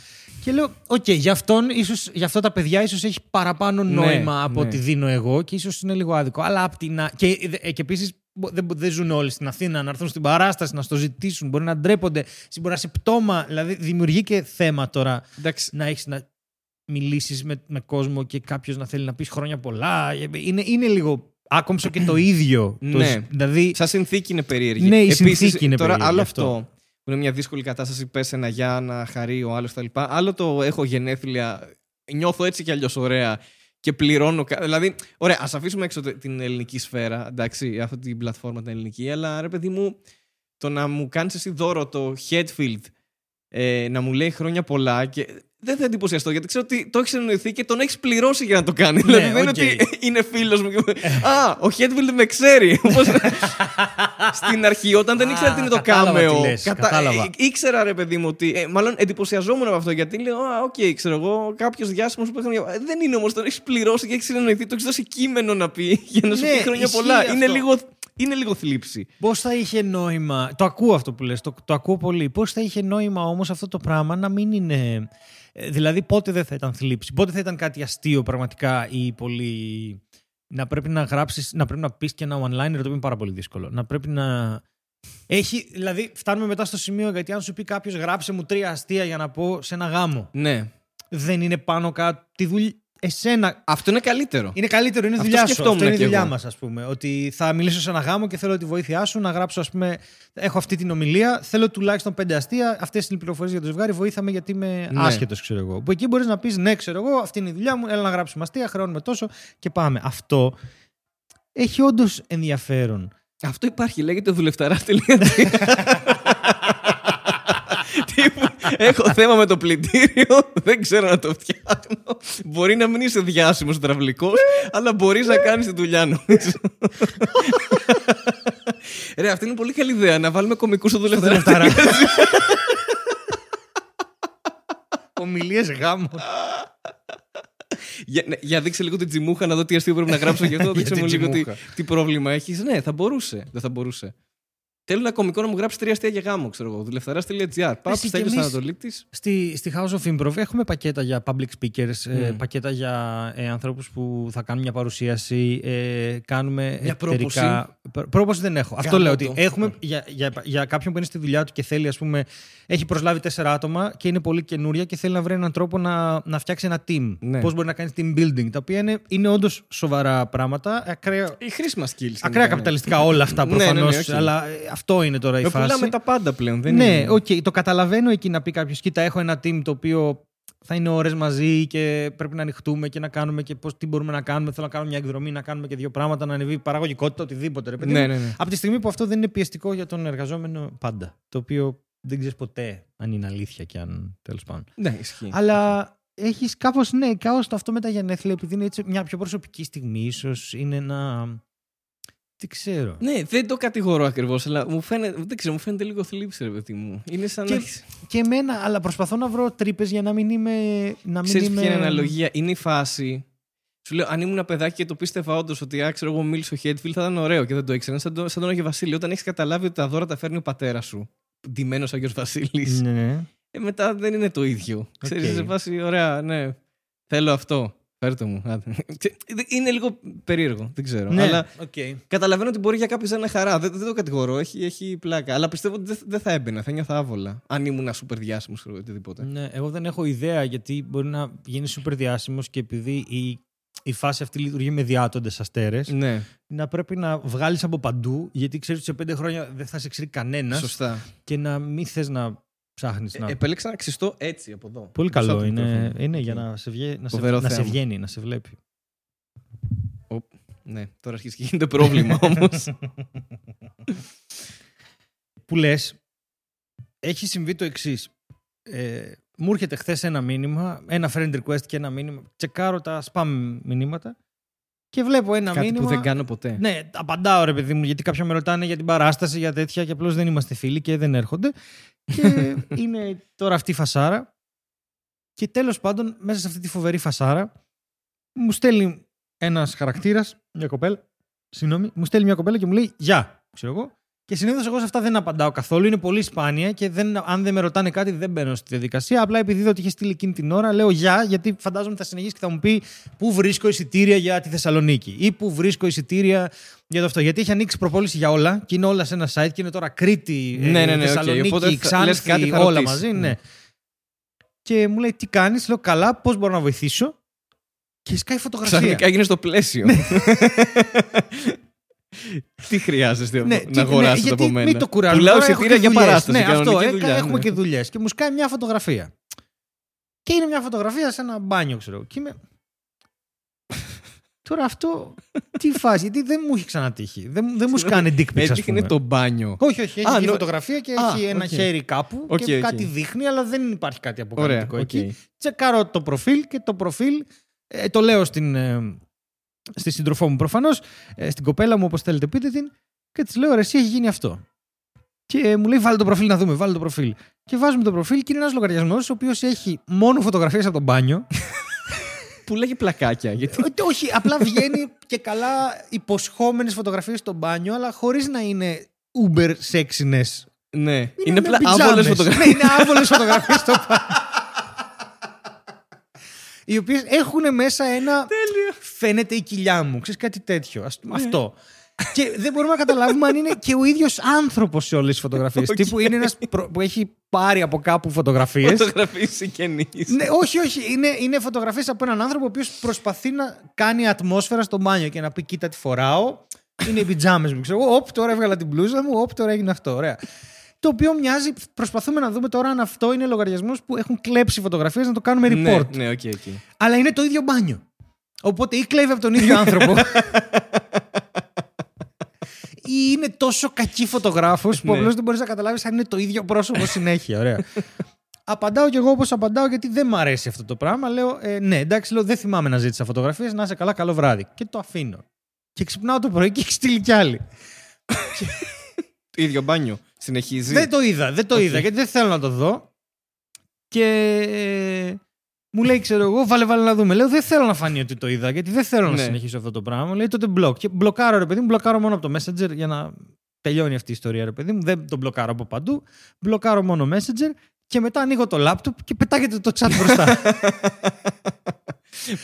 Και λέω, Οκ, για αυτόν, ίσως, για αυτά τα παιδιά, ίσως έχει παραπάνω Ναι, νόημα από ναι. ό,τι δίνω εγώ και ίσως είναι λίγο άδικο. Αλλά απ' την. α- Και, ε, και επίσης δεν, δεν ζουν όλοι στην Αθήνα να έρθουν στην παράσταση, να στο ζητήσουν. Μπορεί να ντρέπονται, μπορεί να σε πτώμα. Δηλαδή, δημιουργεί και θέμα τώρα Εντάξει. να έχεις να μιλήσεις με, με κόσμο και κάποιος να θέλει να πεις χρόνια πολλά. Είναι, είναι λίγο άκομψο και το ίδιο. Το, Ναι. δηλαδή, Σαν συνθήκη είναι περίεργη. Ναι, η Επίσης, συνθήκη είναι τώρα, περίεργη, άλλο αυτό. αυτό. Που είναι μια δύσκολη κατάσταση. Πες ένα για να χαρεί ο άλλος κτλ. Άλλο το έχω γενέθλια. Νιώθω έτσι κι αλλιώς ωραία και πληρώνω. κα- Δηλαδή, ωραία, ας αφήσουμε έξω τε- την ελληνική σφαίρα. Εντάξει, αυτή την πλατφόρμα την ελληνική. Αλλά ρε παιδί μου, το να μου κάνεις εσύ δώρο το Hetfield ε, να μου λέει χρόνια πολλά και δεν θα εντυπωσιαστώ γιατί ξέρω ότι το έχεις συνεννοηθεί και τον έχεις πληρώσει για να το κάνει. Ναι, δηλαδή δεν είναι οκ. ότι είναι φίλος μου. και- Α, ο Hetfield με ξέρει. Όπως στην αρχή, όταν δεν Α, ήξερα τι είναι το κατάλαβα τι κάμεο. λες, κατάλαβα. ε, Ήξερα, ρε παιδί μου, ότι. ε, μάλλον εντυπωσιαζόμουν από αυτό γιατί λέω, Α, οκ, ξέρω εγώ, κάποιος διάσημος που έχει. Ε, Δεν είναι όμως, τον έχεις πληρώσει και έχεις συνεννοηθεί, το έχεις δώσει κείμενο να πει για να σου Ναι, πει χρόνια ισχύει πολλά. Είναι αυτό. λίγο, είναι λίγο θλίψη. Πώς θα είχε νόημα. Το ακούω αυτό που λες, το, το ακούω πολύ. Πώς θα είχε νόημα όμως αυτό το πράγμα να μην είναι. ε, Δηλαδή, πότε δεν θα ήταν θλίψη, πότε θα ήταν κάτι αστείο πραγματικά ή πολύ. Να πρέπει να γράψεις, να πρέπει να πεις και ένα one-liner, το οποίο είναι πάρα πολύ δύσκολο. Να πρέπει να. Έχει, δηλαδή, φτάνουμε μετά στο σημείο γιατί αν σου πει κάποιος γράψε μου τρία αστεία για να πω σε ένα γάμο. Ναι. Δεν είναι πάνω κάτω. Τη δουλειά. Εσένα, Αυτό είναι καλύτερο. είναι καλύτερο, είναι Αυτό δουλειά σου. σκεφτόμουν Αυτό είναι η κι δουλειά εγώ. μας, ας πούμε. Ότι θα μιλήσω σε ένα γάμο και θέλω τη βοήθειά σου να γράψω, ας πούμε. Έχω αυτή την ομιλία. Θέλω τουλάχιστον πέντε αστεία. Αυτές είναι οι πληροφορίες για το ζευγάρι. Βοήθαμε γιατί είμαι Ναι. άσχετος, ξέρω εγώ. Που εκεί μπορείς να πεις ναι, ξέρω εγώ, αυτή είναι η δουλειά μου. Έλα να γράψουμε αστεία, χρεώνουμε τόσο και πάμε. Αυτό έχει όντως ενδιαφέρον. Αυτό υπάρχει, λέγεται δουλευταρά.gr. Τύπου, Έχω θέμα με το πλυντήριο, δεν ξέρω να το φτιάχνω. Μπορεί να μην είσαι διάσημος τραυλικός, αλλά μπορείς να κάνεις τη δουλειά νομίζω. Ρε, αυτή είναι πολύ καλή ιδέα. Να βάλουμε κομικούς στο δουλευταρά. Λεφτάρα. Ομιλίες γάμου. για, ναι, για δείξε λίγο την τζιμούχα να δω τι αστείο πρέπει να γράψω γι' αυτό. Για Δείξε την μου λίγο τι, τζιμούχα. τι πρόβλημα έχεις. Ναι, θα μπορούσε. Δεν θα μπορούσε. Θέλω ένα κομικό να μου γράψει τρία αστεία για γάμο, ξέρω εγώ. Δουλευταρά.gr. Πάω Εσύ στη κι Στέλιος εμείς- Ανατολίτης. Στη, στη House of Improv έχουμε πακέτα για public speakers, ε, Mm. πακέτα για ε, ανθρώπους που θα κάνουν μια παρουσίαση, ε, κάνουμε Μια εταιρικά... Πρό- Πρόποση δεν έχω. Αυτό Γάμο λέω το. ότι έχουμε για, για, για κάποιον που είναι στη δουλειά του και θέλει, ας πούμε, έχει προσλάβει τέσσερα άτομα και είναι πολύ καινούρια και θέλει να βρει έναν τρόπο να, να φτιάξει ένα team. Ναι. Πώς μπορεί να κάνει team building, τα οποία είναι, είναι όντως σοβαρά πράγματα, ακραία, Οι χρήσιμα skills. ακραία καπιταλιστικά όλα αυτά Ναι, ναι, ναι, προφανώς, οκ. αλλά ε, αυτό είναι τώρα η Με φάση. πουλάμε τα πάντα πλέον. Δεν ναι, είναι... οκ, το καταλαβαίνω εκεί να πει κάποιος: Κοίτα, έχω ένα team το οποίο θα είναι ώρες μαζί και πρέπει να ανοιχτούμε και να κάνουμε και πώς, τι μπορούμε να κάνουμε. Θέλω να κάνουμε μια εκδρομή, να κάνουμε και δύο πράγματα, να ανεβεί η παραγωγικότητα, οτιδήποτε. Ρε, παιδί Ναι, μου. ναι, ναι. Από τη στιγμή που αυτό δεν είναι πιεστικό για τον εργαζόμενο πάντα. Το οποίο δεν ξέρεις ποτέ αν είναι αλήθεια και αν τέλος πάντων. Ναι, ισχύει. Αλλά έχεις κάπως, ναι, κάπως το αυτό με τα γενέθλια, επειδή είναι έτσι μια πιο προσωπική στιγμή, ίσως είναι ένα. Δεν ξέρω. Ναι, δεν το κατηγορώ ακριβώς, αλλά μου φαίνεται, δεν ξέρω, μου φαίνεται λίγο θλίψη, ρε παιδί μου. Είναι σαν Και- να έχεις- Και εμένα, αλλά προσπαθώ να βρω τρύπες για να μην είμαι. Να μην Ξέρεις είμαι... ποια είναι η αναλογία; Είναι η φάση. Σου λέω, αν ήμουν ένα παιδάκι και το πίστευα όντως ότι α, ξέρω εγώ, μίλησε ο Χέτφιλ, θα ήταν ωραίο και δεν το ήξερα. Σαν, το- σαν τον Άγιο Βασίλη. Όταν έχεις καταλάβει ότι τα δώρα τα φέρνει ο πατέρας σου, ντυμένος Άγιος Βασίλης, Ναι, ναι. ε, μετά δεν είναι το ίδιο. Ξέρεις, σε φάση, ωραία, ναι. Θέλω αυτό. Φέρτε μου. Άντε. Είναι λίγο περίεργο, δεν ξέρω. Ναι, Αλλά οκ. καταλαβαίνω ότι μπορεί για κάποιους να είναι χαρά. Δεν, δεν το κατηγορώ, έχει, έχει πλάκα. Αλλά πιστεύω ότι δεν, δεν θα έμπαινα, θα νιώθα άβολα. Αν ήμουν σούπερ διάσημος ή οτιδήποτε. Ναι, εγώ δεν έχω ιδέα γιατί μπορεί να γίνει σούπερ διάσημος και επειδή η, η φάση αυτή λειτουργεί με διάτοντες αστέρες, Ναι, να πρέπει να βγάλεις από παντού γιατί ξέρεις ότι σε πέντε χρόνια δεν θα σε ξέρει κανένας σωστά. και να μην θες να ψάχνεις. Ε, να... επέλεξα να ξυστώ έτσι από εδώ. Πολύ Μπροστά καλό από το είναι, μικρόφωνο. είναι για να σε, βγει, να, σε, Φοβερό να σε θέαμα. βγαίνει, να σε βλέπει. Ναι, τώρα αρχίζει και γίνεται πρόβλημα όμως. που λες, έχει συμβεί το εξής. Ε, μου έρχεται χθες ένα μήνυμα, ένα friend request και ένα μήνυμα. Τσεκάρω τα spam μηνύματα και βλέπω ένα Κάτι μήνυμα. που δεν κάνω ποτέ. Ναι, απαντάω ρε παιδί μου, γιατί κάποια με ρωτάνε για την παράσταση, για τέτοια και απλώς δεν είμαστε φίλοι και δεν έρχονται. Και είναι τώρα αυτή η φασάρα. Και τέλος πάντων, μέσα σε αυτή τη φοβερή φασάρα, μου στέλνει ένας χαρακτήρας, μια κοπέλα. Συγγνώμη, μου στέλνει μια κοπέλα και μου λέει Γεια, ξέρω εγώ. Και συνήθως εγώ σε αυτά δεν απαντάω καθόλου. Είναι πολύ σπάνια και δεν, αν δεν με ρωτάνε κάτι, δεν μπαίνω στη διαδικασία. Απλά επειδή είδα ότι είχε στείλει εκείνη την ώρα, λέω Γεια, γιατί φαντάζομαι θα συνεχίσει και θα μου πει Πού βρίσκω εισιτήρια για τη Θεσσαλονίκη ή Πού βρίσκω εισιτήρια για το αυτό. Γιατί έχει ανοίξει προπόληση για όλα και είναι όλα σε ένα site και είναι τώρα Κρήτη, ε, Ναι, ναι, ναι, οκ. Θεσσαλονίκη, Οπότε θα- Ξάνθη, λες κάτι θα όλα ρωτήσεις. μαζί. Ναι. Ναι. Και μου λέει Τι κάνεις, λέω Καλά, πώς μπορώ να βοηθήσω; Και σκάει φωτογραφία. Ξαφνικά έγινε στο πλαίσιο. Τι χρειάζεστε Ναι, να τι- αγοράσετε ναι, από γιατί μένα. Μην το κουράζουμε. Πουλάω Τώρα έχω εισιτήρια και για δουλειές. παράσταση. Ναι, αυτό. κανονική ε, δουλειά, έχουμε ναι. και δουλειές. Και μου σκάει μια φωτογραφία. Και είναι μια φωτογραφία σε ένα μπάνιο, ξέρω. Και είμαι. Τώρα αυτό. Τι φάση, γιατί δεν μου έχει ξανατύχει. Δεν, δεν μου σκάνε dick pics, ας Έδειχνε πούμε. το μπάνιο. Όχι, όχι. Έχει Α, και νο- φωτογραφία και Α, έχει ένα οκ. χέρι κάπου Οκ, και οκ. κάτι δείχνει, αλλά δεν υπάρχει κάτι Ωραία. αποκαλυπτικό οκ. εκεί. Τσεκάρω το προφίλ και το προφίλ ε, το λέω στην, ε, στη σύντροφό μου προφανώς, στην κοπέλα μου, όπως θέλετε πείτε την, και της λέω: Ρε, εσύ έχει γίνει αυτό. Και ε, μου λέει: Βάλε το προφίλ να δούμε, βάλε το προφίλ. Και βάζουμε το προφίλ και είναι ένας λογαριασμός ο οποίος έχει μόνο φωτογραφίες από τον μπάνιο. Που λέγει πλακάκια. Γιατί... Ε, Όχι, απλά βγαίνει και καλά υποσχόμενες φωτογραφίες στο μπάνιο, αλλά χωρίς να είναι uber sexiness. ναι, είναι, με απλά πιτζάμες. άβολες φωτογραφίες. Ναι, είναι άβολες φωτογραφίες στο μπάνιο. Οι οποίες έχουν μέσα ένα. Φαίνεται η κοιλιά μου. Ξέρεις κάτι τέτοιο. Ας, Ναι. Αυτό. και δεν μπορούμε να καταλάβουμε αν είναι και ο ίδιος άνθρωπος σε όλες τις φωτογραφίες. Οκ. Τύπου είναι ένας που έχει πάρει από κάπου φωτογραφίες. Φωτογραφίες συγγενείς. ναι, όχι, όχι. Είναι, είναι φωτογραφίες από έναν άνθρωπο ο οποίος προσπαθεί να κάνει ατμόσφαιρα στο μπάνιο και να πει: Κοίτα, τι φοράω. Είναι οι πιτζάμες μου. Ξέρω εγώ, Όπ, τώρα έβγαλα την μπλούζα μου. Όπ, τώρα έγινε αυτό. Ωραία. Το οποίο μοιάζει, προσπαθούμε να δούμε τώρα αν αυτό είναι λογαριασμός που έχουν κλέψει φωτογραφίες να το κάνουμε report. Ναι, ναι, οκ, οκ. Αλλά είναι το ίδιο μπάνιο. Οπότε ή κλέβει από τον ίδιο άνθρωπο. ή είναι τόσο κακή φωτογράφος που Ναι. απλώς δεν μπορείς να καταλάβεις αν είναι το ίδιο πρόσωπο συνέχεια. Ωραία. απαντάω κι εγώ όπως απαντάω, γιατί δεν μ' αρέσει αυτό το πράγμα. Λέω, ε, ναι, εντάξει, λέω, δεν θυμάμαι να ζήτησα φωτογραφίες. Να είσαι καλά, καλό βράδυ. Και το αφήνω. Και ξυπνάω το πρωί και έχει στείλει κι άλλη. Το ίδιο μπάνιο. Συνεχίζει. Δεν το είδα, δεν το Οκ. είδα γιατί δεν θέλω να το δω. Και ε, μου λέει, ξέρω εγώ, βάλε, βάλε να δούμε. Λέω, δεν θέλω να φανεί ότι το είδα, γιατί δεν θέλω να Ναι. συνεχίσω αυτό το πράγμα. Μου λέει, τότε block. Και μπλοκάρω, ρε παιδί μου, μπλοκάρω μόνο από το Messenger για να τελειώνει αυτή η ιστορία, ρε παιδί μου. Δεν τον μπλοκάρω από παντού. Μπλοκάρω μόνο Messenger και μετά ανοίγω το λάπτοπ και πετάγεται το chat μπροστά.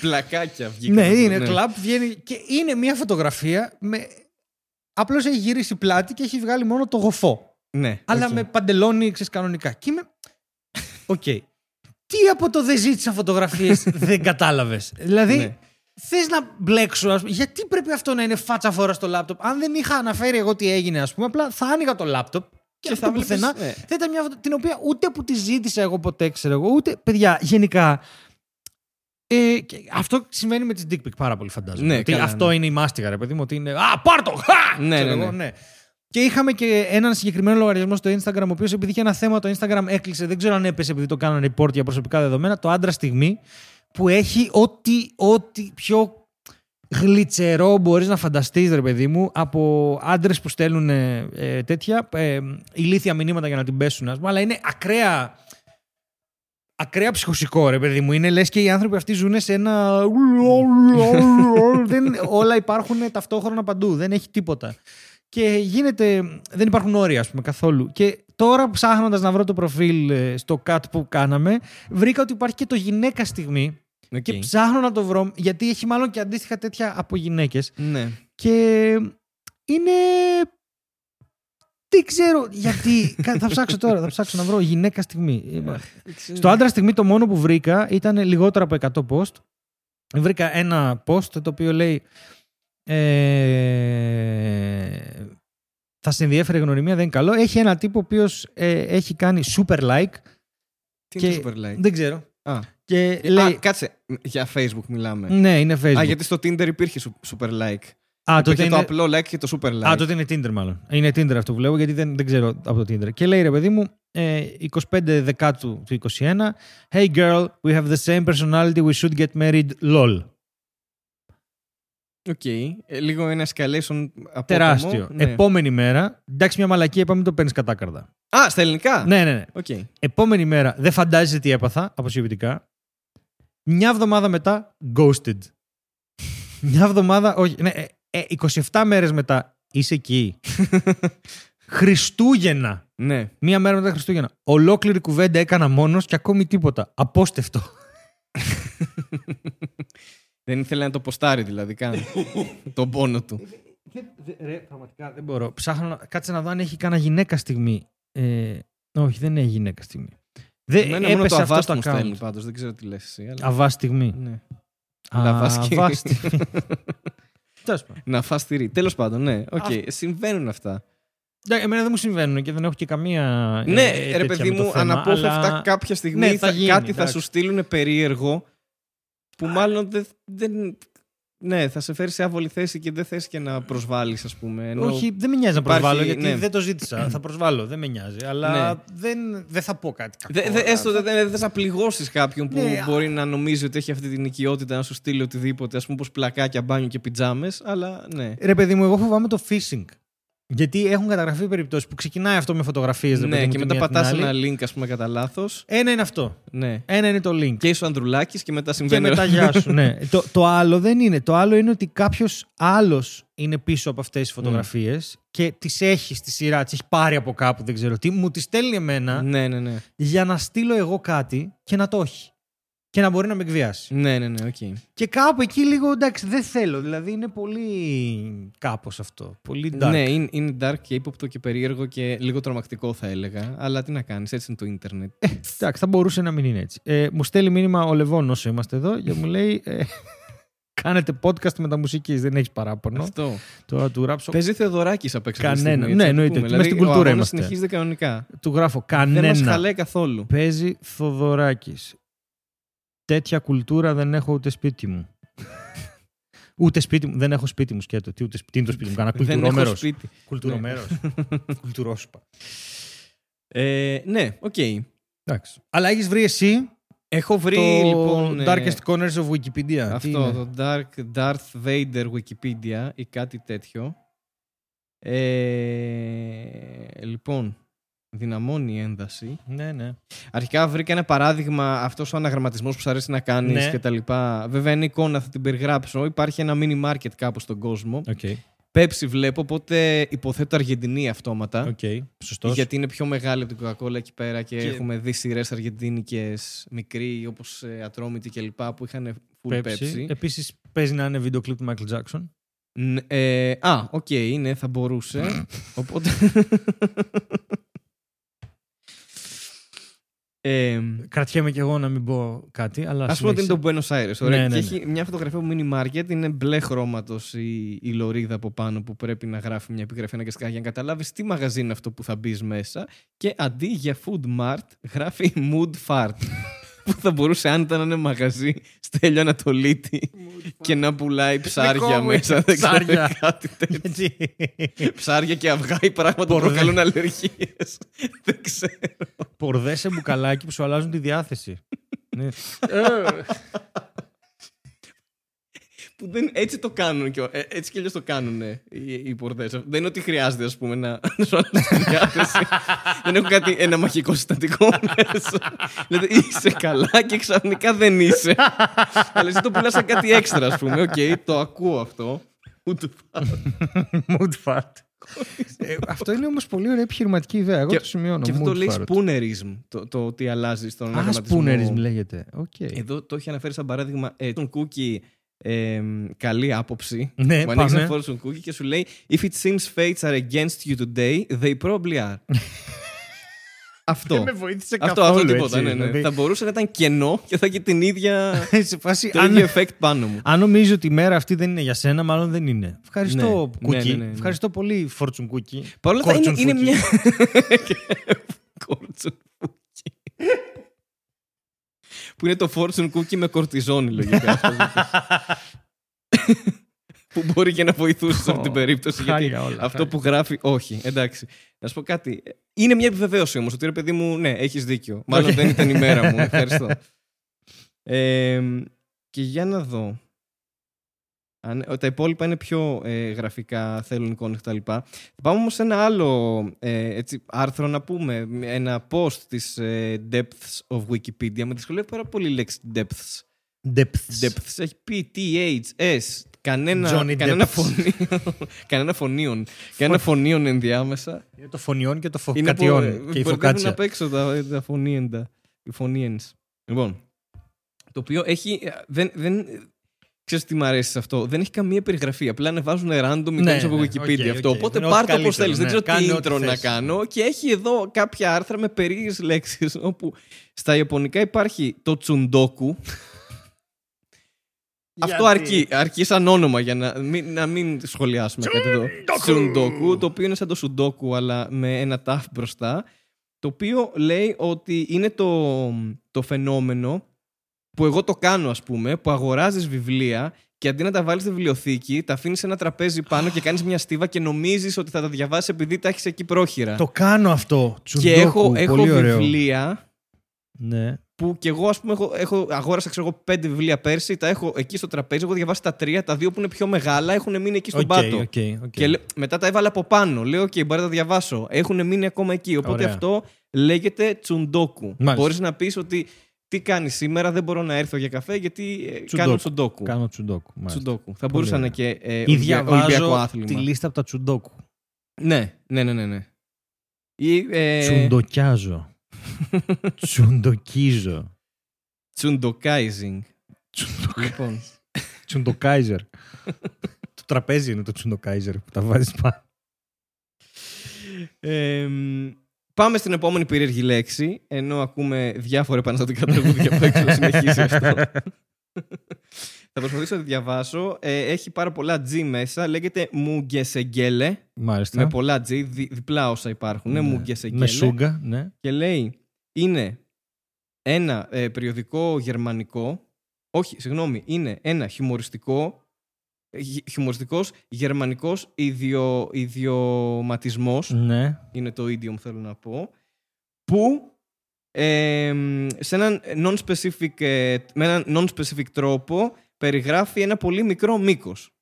Πλακάκια βγήκαν. ναι, είναι κλαπ, βγαίνει και είναι μια φωτογραφία με. Απλώς έχει γυρίσει πλάτη και έχει βγάλει μόνο το γοφό. Ναι. αλλά οκ. με παντελόνι ξέρεις, κανονικά. Και είμαι. Οκ. Τι από το δεν ζήτησα φωτογραφίες δεν κατάλαβες; Δηλαδή, Ναι. θες να μπλέξω, ας πούμε. Γιατί πρέπει αυτό να είναι φάτσα φόρα στο λάπτοπ; Αν δεν είχα αναφέρει εγώ τι έγινε, ας πούμε, απλά θα άνοιγα το λάπτοπ και, Και αυτό θα πουθενά. βλέπεις, ναι. Θα ήταν μια φωτο... την οποία ούτε που τη ζήτησα εγώ ποτέ, ξέρω εγώ, ούτε. Παιδιά, γενικά. Ε, και αυτό συμβαίνει με τις dick pic πάρα πολύ φαντάζομαι. Ναι, ότι καλά, αυτό ναι. είναι η μάστιγα, ρε παιδί μου, ότι είναι. Α, πάρ' το! Χα! Ναι, Ξέρω ναι, εγώ, ναι. Και είχαμε και έναν συγκεκριμένο λογαριασμό στο Instagram, ο οποίος επειδή είχε ένα θέμα, το Instagram έκλεισε. Δεν ξέρω αν έπεσε επειδή το κάνανε report για προσωπικά δεδομένα. Το άντρα στιγμή που έχει ό,τι, ό,τι πιο γλιτσερό μπορείς να φανταστείς ρε παιδί μου από άντρες που στέλνουν ε, ε, τέτοια ε, ηλίθια μηνύματα για να την πέσουν ας πούμε, αλλά είναι ακραία ακραία ψυχοσικό ρε παιδί μου είναι λες και οι άνθρωποι αυτοί ζουν σε ένα δεν, όλα υπάρχουν ταυτόχρονα παντού δεν έχει τίποτα και γίνεται, δεν υπάρχουν όρια ας πούμε καθόλου και τώρα ψάχνοντας να βρω το προφίλ ε, στο cut που κάναμε βρήκα ότι υπάρχει και το γυναίκα στιγμή Οκ. και ψάχνω να το βρω, γιατί έχει μάλλον και αντίστοιχα τέτοια από γυναίκες. Ναι. Και είναι. Δεν ξέρω γιατί. Κα- θα ψάξω τώρα, θα ψάξω να βρω γυναίκα στιγμή. Στο άντρα στιγμή το μόνο που βρήκα ήταν λιγότερο από 100 post. Βρήκα ένα post το οποίο λέει. Ε, θα σε ενδιέφερε η γνωριμία, δεν είναι καλό. Έχει ένα τύπο ο οποίος έχει κάνει super like. Τι και- είναι το super like; Δεν ξέρω. Α. Και Α, λέει. κάτσε. Για Facebook μιλάμε. Ναι, είναι Facebook. Α, γιατί στο Tinder υπήρχε σου- super like. Α, τότε Υπήρχε το είναι- απλό like και το super like. Α, τότε είναι Tinder μάλλον. Είναι Tinder αυτό που βλέπω γιατί δεν, δεν ξέρω από το Tinder. Και λέει ρε παιδί μου, ε, 25 Δεκάτου του 21, Hey girl, we have the same personality, we should get married, lol. Οκ. Ε, λίγο ένα escalation από Τεράστιο. Ναι. Επόμενη μέρα, εντάξει μια μαλακή, είπαμε το παίρνεις κατάκαρδα. Α, στα ελληνικά; Ναι, ναι, ναι. Οκ. Επόμενη μέρα, δεν φαντάζεσαι τι έπαθα, αποσβολωτικά. Μια εβδομάδα μετά, ghosted. Μια εβδομάδα, όχι, ναι, ε, ε, 27 μέρες μετά, είσαι εκεί. Χριστούγεννα. Ναι. Μία μέρα μετά τα Χριστούγεννα. Ολόκληρη κουβέντα έκανα μόνος και ακόμη τίποτα. Απίστευτο. Δεν ήθελε να το ποστάρει δηλαδή καν. τον πόνο του. Ρε, πραγματικά δεν μπορώ. Ψάχνω να... Κάτσε να δω αν έχει κανένα γυναίκα στιγμή. Ε, όχι, δεν έχει γυναίκα στιγμή. Δεν Εμένα μόνο το έπεσε αυτό αβάστ το μου account. στέλνει πάντως. Δεν ξέρω τι λες εσύ. Αλλά... Αβά στιγμή. Ναι. Α, Λαβάσκη. αβά στιγμή. Τέλος πάντων. Να φας τυρί. Τέλος πάντων, ναι. Οκ. Αυτό. Συμβαίνουν αυτά. Εντάξει, Εμένα δεν μου συμβαίνουν και δεν έχω και καμία. ε, ναι, τέτοια ρε παιδί με το μου, θέμα, αναπόφευκτα αλλά- κάποια στιγμή Ναι, θα θα- γίνει, κάτι θα εντάξει. σου στείλουν περίεργο που μάλλον δεν, δεν, ναι, θα σε φέρει σε άβολη θέση και δεν θες και να προσβάλλεις, ας πούμε. Ενώ... Όχι, δεν με νοιάζει να υπάρχει- προσβάλλω γιατί ναι. δεν το ζήτησα. θα προσβάλλω, δεν με νοιάζει. Αλλά Ναι. δεν, δεν θα πω κάτι κακό. Δε, δε, έστω δεν δεν θες να πληγώσεις κάποιον που Ναι, μπορεί να νομίζει ότι έχει αυτή την οικειότητα να σου στείλει οτιδήποτε, ας πούμε, όπως πλακάκια, μπάνιο και πιτζάμες. Αλλά ναι. Ρε παιδί μου, εγώ φοβάμαι το phishing. Γιατί έχουν καταγραφεί περιπτώσεις που ξεκινάει αυτό με φωτογραφίες. ναι, και μετά πατάς ένα link, ας πούμε, κατά λάθος. Ένα είναι αυτό. Ναι. Ένα είναι το link. Και είσαι ο Ανδρουλάκης και μετά Και συμβαίνει. μετά γεια σου. ναι. το, το άλλο δεν είναι. Το άλλο είναι ότι κάποιος άλλος είναι πίσω από αυτές τις φωτογραφίες και τις έχει στη σειρά, τις έχει πάρει από κάπου, δεν ξέρω τι, μου τις στέλνει εμένα ναι, ναι, ναι. για να στείλω εγώ κάτι και να το έχει. Και να μπορεί να με εκβιάσει. Ναι, ναι, ναι, οκ. Και κάπου εκεί λίγο εντάξει, δεν θέλω. Δηλαδή είναι πολύ κάπως αυτό. Πολύ dark. Ναι, είναι, είναι dark και ύποπτο και περίεργο και λίγο τρομακτικό θα έλεγα. Αλλά τι να κάνεις, έτσι είναι το ίντερνετ. Εντάξει, θα μπορούσε να μην είναι έτσι. Ε, μου στέλνει μήνυμα ο Λεβόν όσο είμαστε εδώ και μου λέει. Ε, κάνετε podcast με τα μουσικής, δεν έχεις παράπονο. Αυτό. Τώρα του γράψω. Παίζει Θεοδωράκης απ' έξω. αυτή τη Κανένα. στιγμή, Ναι, έτσι, να το εννοείται. πούμε. Μες στην Δηλαδή, κουλτούρα ο αγώνας είμαστε. συνεχίζεται κανονικά. Του γράφω Δεν μας κανένα. χαλάει καθόλου. Παίζει Θοδωράκη. Τέτοια κουλτούρα δεν έχω ούτε σπίτι μου. ούτε σπίτι μου. Δεν έχω σπίτι μου σκέτο. Τι, ούτε, τι είναι το σπίτι μου. Κάνα Δεν έχω κουλτουρομέρος. σπίτι. Κουλτουρομέρο. Κουλτουρόσπιτο. Ε, ναι, οκ. Εντάξει. Αλλά έχεις βρει εσύ Έχω βρει το λοιπόν. ε, Darkest Corners of Wikipedia; Τι Αυτό, είναι; το Dark, Darth Vader Wikipedia ή κάτι τέτοιο. Ε, λοιπόν, δυναμώνει η ένταση. Ναι, ναι. Αρχικά βρήκα ένα παράδειγμα, αυτός ο αναγραμματισμός που σου αρέσει να κάνεις Ναι. και τα λοιπά. Βέβαια είναι εικόνα, θα την περιγράψω. Υπάρχει ένα mini market κάπου στον κόσμο. Οκ. Pepsi βλέπω, οπότε υποθέτω Αργεντινή αυτόματα. Οκ. Σωστός. Γιατί είναι πιο μεγάλη από την Coca-Cola εκεί πέρα και, Και- έχουμε δει σειρές αργεντίνικες, μικροί όπως Ατρόμητοι κλπ. που είχαν full Pepsi. Pepsi. Επίσης παίζει να είναι βίντεο κλιπ του Michael Jackson. Ν- ε, α, οκ, ναι, θα μπορούσε. Οπότε. Ε, Κρατιέμαι κι εγώ να μην πω κάτι, αλλά Ας πούμε ότι είναι το συνέχισε. Buenos Aires. Ωραία. Ναι, ναι, και ναι. έχει μια φωτογραφία από mini market, είναι μπλε χρώματος η, η λωρίδα από πάνω που πρέπει να γράφει μια επιγραφή αναγκαστικά για να καταλάβεις τι μαγαζί είναι αυτό που θα μπεις μέσα. Και αντί για food mart, γράφει mood fart. που θα μπορούσε άνετα να είναι μαγαζί στέλιο Ανατολίτη και να πουλάει ψάρια Δικό μου μέσα. είναι Δεν ξέρω ψάρια. κάτι τέτοιο. Γιατί Ψάρια και αυγά ή πράγματα που Μπορδέ. προκαλούν αλλεργίες. Δεν ξέρω. Πορδές σε μπουκαλάκι που σου αλλάζουν τη διάθεση. Ναι. Που δεν, έτσι το κάνουν και, ε, έτσι κι αλλιώς το κάνουν οι, οι πορδές. Δεν είναι ότι χρειάζεται ας πούμε να να σου αλλάξει τη διάθεση. δεν έχω κάτι, ένα μαγικό συστατικό μέσα. δηλαδή είσαι καλά και ξαφνικά δεν είσαι. Αλλά εσύ το πουλάς σαν κάτι έξτρα ας πούμε. Οκ, το ακούω αυτό. Ούτε Mood fart. Ε, αυτό είναι όμως πολύ ωραία επιχειρηματική ιδέα. Εγώ Και- το σημειώνω. Και αυτό mood το λέει fart. spoonerism, το, το ότι αλλάζει στον Α, αναγραμματισμό. spoonerism λέγεται. Οκ. Εδώ το έχει αναφέρει σαν παράδειγμα ε, τον Cookie ε, καλή άποψη. Ναι, Που ανοίγεις πάμε. ένα Fortune Cookie και σου λέει If it seems fates are against you today, they probably are. αυτό. Δεν με βοήθησε αυτό, καθόλου. αυτό τίποτα. έτσι, ναι, ναι. δηλαδή. Θα μπορούσε να ήταν κενό και θα έχει την ίδια, σε φάση, το αν, ίδιο effect πάνω μου. αν νομίζει ότι η μέρα αυτή δεν είναι για σένα, μάλλον δεν είναι. Ευχαριστώ, Ναι, Cookie. ναι, ναι, ναι. Ευχαριστώ πολύ, Fortune Cookie. Παρ' όλα αυτά είναι, Fortune είναι Cookie. μια. Fortune Cookie. που είναι το Fortune Cookie με κορτιζόνη, λογικά. αυτό. που μπορεί και να βοηθούσε σε αυτή την περίπτωση. γιατί Χάλια όλα, αυτό χάλια. που γράφει, όχι. Εντάξει. Να σου πω κάτι. Είναι μια επιβεβαίωση όμως ότι ρε παιδί μου, ναι, έχεις δίκιο. Μάλλον Οκ. δεν ήταν η μέρα μου. Ευχαριστώ. Ε, και για να δω. Αν, τα υπόλοιπα είναι πιο ε, γραφικά, θέλουν εικόνες κτλ. Θα πάμε όμως σε ένα άλλο ε, έτσι, άρθρο να πούμε, ένα post της ε, Depths of Wikipedia. Με δυσκολεύει πάρα πολύ η λέξη Depths. Depths. Depths έχει πει THS. Κανένα, Johnny κανένα, Depths. φωνή, κανένα φωνίον. κανένα φωνίον ενδιάμεσα. Είναι το φωνιόν και το Είναι που, φωκατιόν ε, και η μπερδεύουν φωκάτσια. απ' έξω τα, τα φωνήεντα. Οι φωνήενς. Λοιπόν, το οποίο έχει... ε, Δεν, δεν, Ξέρεις τι μου αρέσει σε αυτό. Δεν έχει καμία περιγραφή. Απλά ανεβάζουν random Ναι, εικόνες από ναι, Wikipedia οκ, αυτό. οκ. Οπότε Είναι ό,τι πάρ' το όπως καλύτερο, θέλεις. Δεν ναι. ξέρω τι Κάνε ό,τι intro να θες. κάνω. Και έχει εδώ κάποια άρθρα με περίεργες λέξεις. Όπου στα Ιαπωνικά υπάρχει το τσουντόκου. Αυτό αρκεί, αρκεί σαν όνομα για να μην, να μην σχολιάσουμε κάτι εδώ. Τσουντόκου, το οποίο είναι σαν το σουντόκου, αλλά με ένα ταυ μπροστά. Το οποίο λέει ότι είναι το, το φαινόμενο που εγώ το κάνω, ας πούμε, που αγοράζεις βιβλία και αντί να τα βάλεις στη βιβλιοθήκη, τα αφήνεις σε ένα τραπέζι πάνω και κάνεις μια στίβα και νομίζεις ότι θα τα διαβάσεις επειδή τα έχεις εκεί πρόχειρα. Το κάνω αυτό. και Τσουντόκου, έχω, έχω πολύ ωραίο. βιβλία Ναι. Που κι εγώ, ας πούμε, έχω, έχω, αγόρασα ξέρω, εγώ, πέντε βιβλία πέρσι, τα έχω εκεί στο τραπέζι. Έχω διαβάσει τα τρία, τα δύο που είναι πιο μεγάλα έχουν μείνει εκεί στον Οκ, πάτο. οκ, οκ. Και λέ- μετά τα έβαλα από πάνω. Λέω, OK, μπορεί να τα διαβάσω. Έχουν μείνει ακόμα εκεί. Οπότε Ωραία. αυτό λέγεται τσουντόκου. Μάλιστα. Μπορείς να πεις ότι τι κάνεις σήμερα, δεν μπορώ να έρθω για καφέ γιατί ε, Τσουντόκου. κάνω τσουντόκου. Κάνω τσουντόκου. μάλιστα. Τσουντόκου. Θα Πολύ μπορούσε να είναι ωραία. και ε, Ή Ολυμπια- Ολυμπιακό διαβάζω άθλημα. τη λίστα από τα τσουντόκου. Ναι, ναι, ναι, ναι. ναι. Ή, ε, Τσουντοκιάζω. Τσουντοκίζω. τσουντοκάιζινγκ. λοιπόν. Τσουντοκάιζερ. το τραπέζι είναι το τσουντοκάιζερ που τα βάζεις πάνω. Ε, μ, πάμε στην επόμενη περίεργη λέξη, ενώ ακούμε διάφορα επαναστατικά τραγούδια που έξω συνεχίσει αυτό. Θα προσπαθήσω να τη διαβάσω. Ε, έχει πάρα πολλά G μέσα. Λέγεται Μουγκεσεγγέλε. Μάλιστα. Με πολλά G, δι- διπλά όσα υπάρχουν. Ναι, Ναι. Μουγκεσεγγέλε. Με σούγκα, ναι. Και λέει, είναι ένα ε, περιοδικό γερμανικό. Όχι, συγγνώμη, είναι ένα χιουμοριστικό. ε, χι- Χιουμοριστικός γερμανικός ιδιο, ιδιωματισμός Ναι. είναι το idiom θέλω να πω, που ε, σε έναν non-specific, ε, με έναν non-specific τρόπο περιγράφει ένα πολύ μικρό μήκος.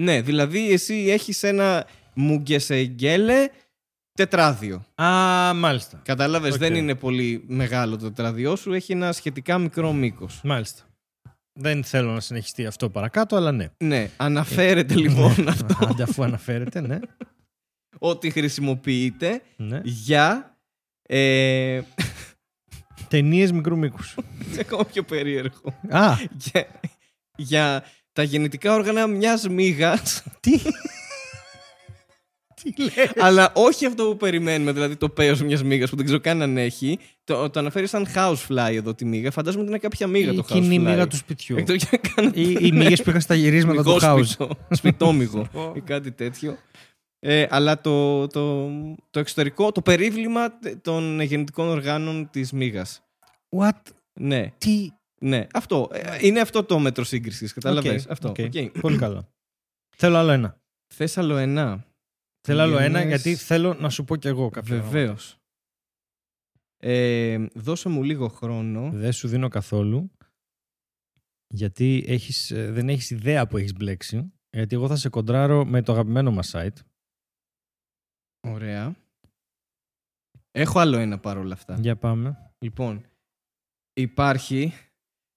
Ναι, δηλαδή εσύ έχεις ένα μουγκεσεγγέλε τετράδιο. Α, μάλιστα. Κατάλαβες, Οκ. δεν είναι πολύ μεγάλο το τετράδιό σου, έχει ένα σχετικά μικρό μήκος. Μάλιστα. Δεν θέλω να συνεχιστεί αυτό παρακάτω, αλλά ναι. Ναι, αναφέρεται λοιπόν αυτό Άντε, αφού αναφέρεται, ναι. ότι χρησιμοποιείται ναι. για... Ε, Ταινίες μικρού μήκους. είναι ακόμα πιο περίεργο. Α, για, για τα γεννητικά όργανα μιας μύγας τι; Τι λέει. αλλά όχι αυτό που περιμένουμε, δηλαδή το πέος μιας μύγας που δεν ξέρω καν αν έχει. Το, το αναφέρεις σαν housefly εδώ τη μύγα. Φαντάζομαι ότι είναι κάποια μύγα Η το κοινή housefly. μύγα του σπιτιού. Εκτός και κάνω Οι, οι μύγες που είχαν στα γυρίσματα του house. μυγόσπιτο, σπιτόμυγο ή κάτι τέτοιο. Ε, αλλά το, το, το εξωτερικό, το περίβλημα των γεννητικών οργάνων της μύγας. What? Ναι, Τι; ναι. Αυτό. Ε, Είναι αυτό το μέτρο σύγκρισης, κατάλαβες. Οκ, Αυτό. OK. OK. Πολύ καλό. Θέλω άλλο ένα. Θες άλλο ένα; Θέλω άλλο ένα Γενιές- γιατί θέλω να σου πω κι εγώ κάποια πράγματα. Βεβαίως. Ε, δώσε μου λίγο χρόνο. Δεν σου δίνω καθόλου. Γιατί έχεις, ε, δεν έχεις ιδέα που έχεις μπλέξει. Γιατί εγώ θα σε κοντράρω με το αγαπημένο μας site. Ωραία. Έχω άλλο ένα παρόλα αυτά. Για πάμε. Λοιπόν, υπάρχει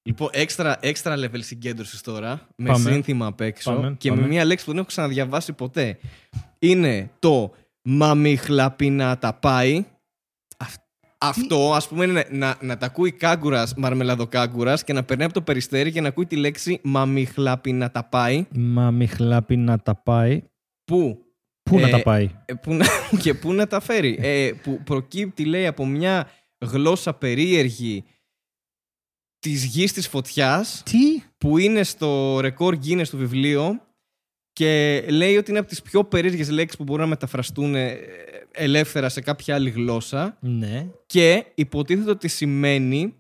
λοιπόν, έξτρα, έξτρα level συγκέντρωσης τώρα, με Πάμε. σύνθημα απ' έξω Πάμε, και πάμε. με μια λέξη που δεν έχω ξαναδιαβάσει ποτέ. Είναι το μαμιχλαπίνα τα πάει. Αυ- Αυτό, ας πούμε, είναι να, να τα ακούει κάγκουρας, μαρμελαδοκάγκουρας και να περνάει από το περιστέρι και να ακούει τη λέξη μαμιχλαπίνα τα πάει. Μα μη χλάπει να τα πάει. Που Πού να Ε, τα πάει; ε, που να, και πού να τα φέρει; Ε, που προκύπτει, λέει, από μια γλώσσα περίεργη της γης της φωτιάς Τι; που είναι στο ρεκόρ Guinness του βιβλίου και λέει ότι είναι από τις πιο περίεργες λέξεις που μπορούν να μεταφραστούν ε, ελεύθερα σε κάποια άλλη γλώσσα Ναι. και υποτίθεται ότι σημαίνει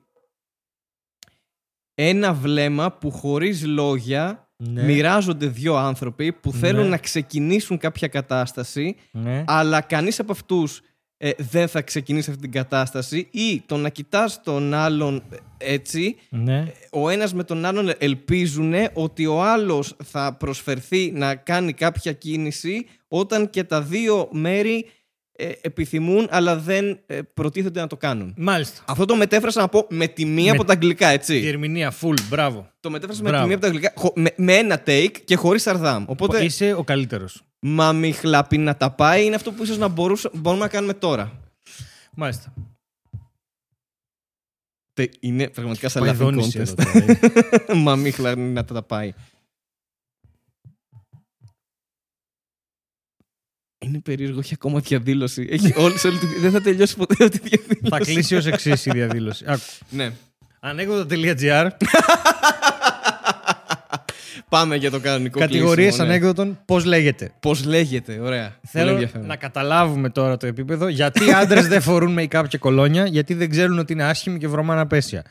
ένα βλέμμα που χωρίς λόγια ναι. μοιράζονται δύο άνθρωποι που θέλουν Ναι. να ξεκινήσουν κάποια κατάσταση ναι. αλλά κανείς από αυτούς ε, δεν θα ξεκινήσει αυτή την κατάσταση ή το να κοιτάς τον άλλον ε, έτσι ναι. ο ένας με τον άλλον ελπίζουν ότι ο άλλος θα προσφερθεί να κάνει κάποια κίνηση όταν και τα δύο μέρη ε, επιθυμούν αλλά δεν ε, προτίθεται να το κάνουν. Μάλιστα. Αυτό το μετέφρασα να πω με τη μία Με- από τα αγγλικά, έτσι. Διερμηνία full. Μπράβο. Το μετέφρασα με Μπράβο. τη μία από τα αγγλικά, χω- με, με ένα take και χωρίς σαρδάμ. Οπότε, Είσαι ο καλύτερος. μα μη χλαπεί να τα πάει είναι αυτό που ίσως να μπορούσα, μπορούμε να κάνουμε τώρα. Μάλιστα. Τε- Είναι πραγματικά σαν Laughing Παϊδώνησε contest. εδώ τώρα. Μα μη χλαπεί να τα πάει. Είναι περίεργο, έχει ακόμα διαδήλωση. Έχει όλη, σε όλη τη... Δεν θα τελειώσει ποτέ αυτή η διαδήλωση. Θα κλείσει ως εξής η διαδήλωση. Άκου. Ναι. Ανέκδοτα.gr Πάμε για το κανονικό Κατηγορίες κλείσιμο, ναι. ανέκδοτων πώς λέγεται; Πώς λέγεται, ωραία. Πολύ Θέλω ενδιαφέρον. να καταλάβουμε τώρα το επίπεδο γιατί άντρες δεν φορούν make-up και κολόνια, γιατί δεν ξέρουν ότι είναι άσχημοι και βρωμάνα πέσια.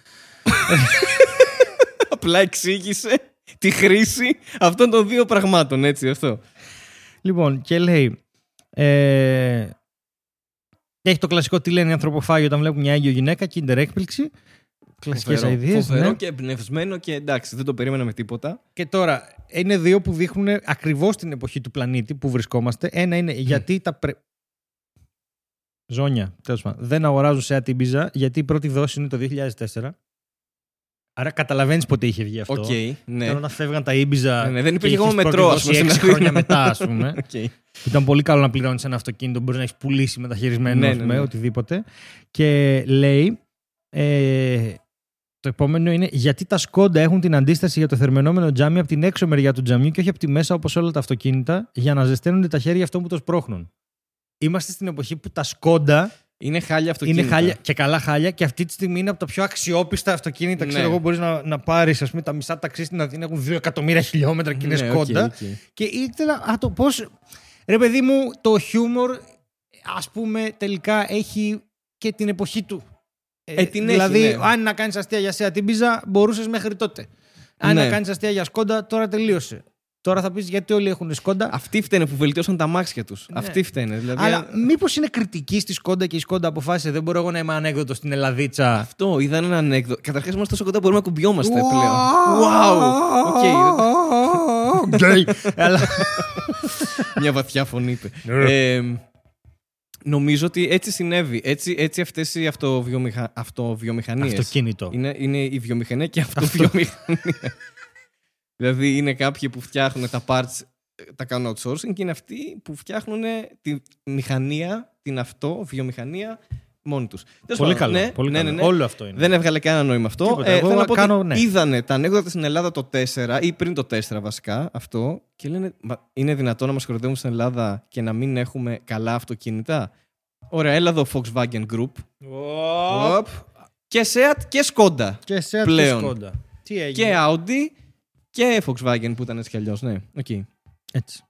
Απλά εξήγησε τη χρήση αυτών των δύο πραγμάτων, έτσι αυτό. Λοιπόν, και λέει. Ε, έχει το κλασικό τι λένε οι ανθρωποφάγοι όταν βλέπουν μια έγκυο γυναίκα, kinder έκπληξη. Κλασικές Φοβερό. αειδίε. Φοβερό Ναι. και εμπνευσμένο και εντάξει, δεν το περίμενα με τίποτα. Και τώρα, είναι δύο που δείχνουν ακριβώς την εποχή του πλανήτη που βρισκόμαστε. Ένα είναι γιατί τα. Πρε... Ζώνια, τέλος πάντων. Δεν αγοράζουν σε ατύμπιζα γιατί η πρώτη δόση είναι το 2004. Άρα καταλαβαίνεις πότε είχε βγει αυτό. Οκ, ναι. Ήταν όταν φεύγαν τα ήμπιζα. Ναι, ναι, δεν και υπήρχε είχες ακόμα πρώτη μετρό, ας δόση πούμε, έξι στην χρόνια Αθήνα. μετά, ας πούμε. Οκ. Ήταν πολύ καλό να πληρώνεις ένα αυτοκίνητο, μπορείς να έχεις πουλήσει μεταχειρισμένος, Ναι, ας ναι, πούμε, ναι. οτιδήποτε. Και λέει. Ε, το επόμενο είναι γιατί τα Skoda έχουν την αντίσταση για το θερμαινόμενο τζάμι από την έξω μεριά του τζαμιού και όχι από τη μέσα όπως όλα τα αυτοκίνητα για να ζεσταίνονται τα χέρια αυτών που το σπρώχνουν. Είμαστε στην εποχή που τα Skoda Είναι χάλια αυτοκίνητα. είναι χάλια και καλά χάλια και αυτή τη στιγμή είναι από τα πιο αξιόπιστα αυτοκίνητα. Ναι. Ξέρω εγώ, μπορείς να, να πάρεις τα μισά ταξί στην Αθήνα έχουν 2 εκατομμύρια χιλιόμετρα και είναι Ναι, OK, Skoda. OK. Και ήθελα. Α, το πώς... Ρε παιδί μου, το χιούμορ, ας πούμε, τελικά έχει και την εποχή του. Ε, την έχει, δηλαδή, ναι. αν να κάνεις αστεία για Seat Ibiza, μπορούσες μέχρι τότε. Αν Ναι. να κάνεις αστεία για Skoda, τώρα τελείωσε. Τώρα θα πεις γιατί όλοι έχουν Skoda. Αυτοί φταίνε που βελτίωσαν τα αμάξια τους. Ναι. Αυτοί φταίνε. Δηλαδή, Αλλά μήπως είναι κριτική στη Skoda και η Skoda αποφάσισε δεν μπορώ εγώ να είμαι ανέκδοτο στην Ελλαδίτσα. Αυτό είδαν ένα ανέκδοτο. Καταρχάς είμαστε τόσο κοντά που μπορούμε να κουμπιόμαστε πλέον. Wow! OK. Gay. Αλλά Μια βαθιά φωνή είπε. Ναι. Ε, νομίζω ότι έτσι συνέβη. Έτσι, έτσι αυτές οι αυτοβιομηχα... αυτοβιομηχανίες. αυτοκίνητο. Είναι, είναι η βιομηχανία και η αυτοβιομηχανία. δηλαδή είναι κάποιοι που φτιάχνουν τα parts, ε, τα κάνουν outsourcing και είναι αυτοί που φτιάχνουν τη μηχανία, την αυτοβιομηχανία μόνοι τους. Τέλος Πολύ πάντων, καλό. ναι, πολύ ναι, καλό. ναι, ναι. Όλο αυτό είναι. Δεν έβγαλε κανένα νόημα αυτό. Τίποτα. Ε, Εγώ θέλω να πω κάνω, ότι ναι. είδανε τα ανέκδοτα στην Ελλάδα το 4 ή πριν το 4 βασικά αυτό και λένε «Μα είναι δυνατόν να μας κοροϊδεύουν στην Ελλάδα και να μην έχουμε καλά αυτοκίνητα; Ωραία, έλα εδώ Volkswagen Group. Οπ. Και Seat και Skoda. Και σε πλέον. Skoda. Τι έγινε; Και Audi και Volkswagen που ήταν έτσι κι αλλιώς. Ναι, οκ. Έτσι.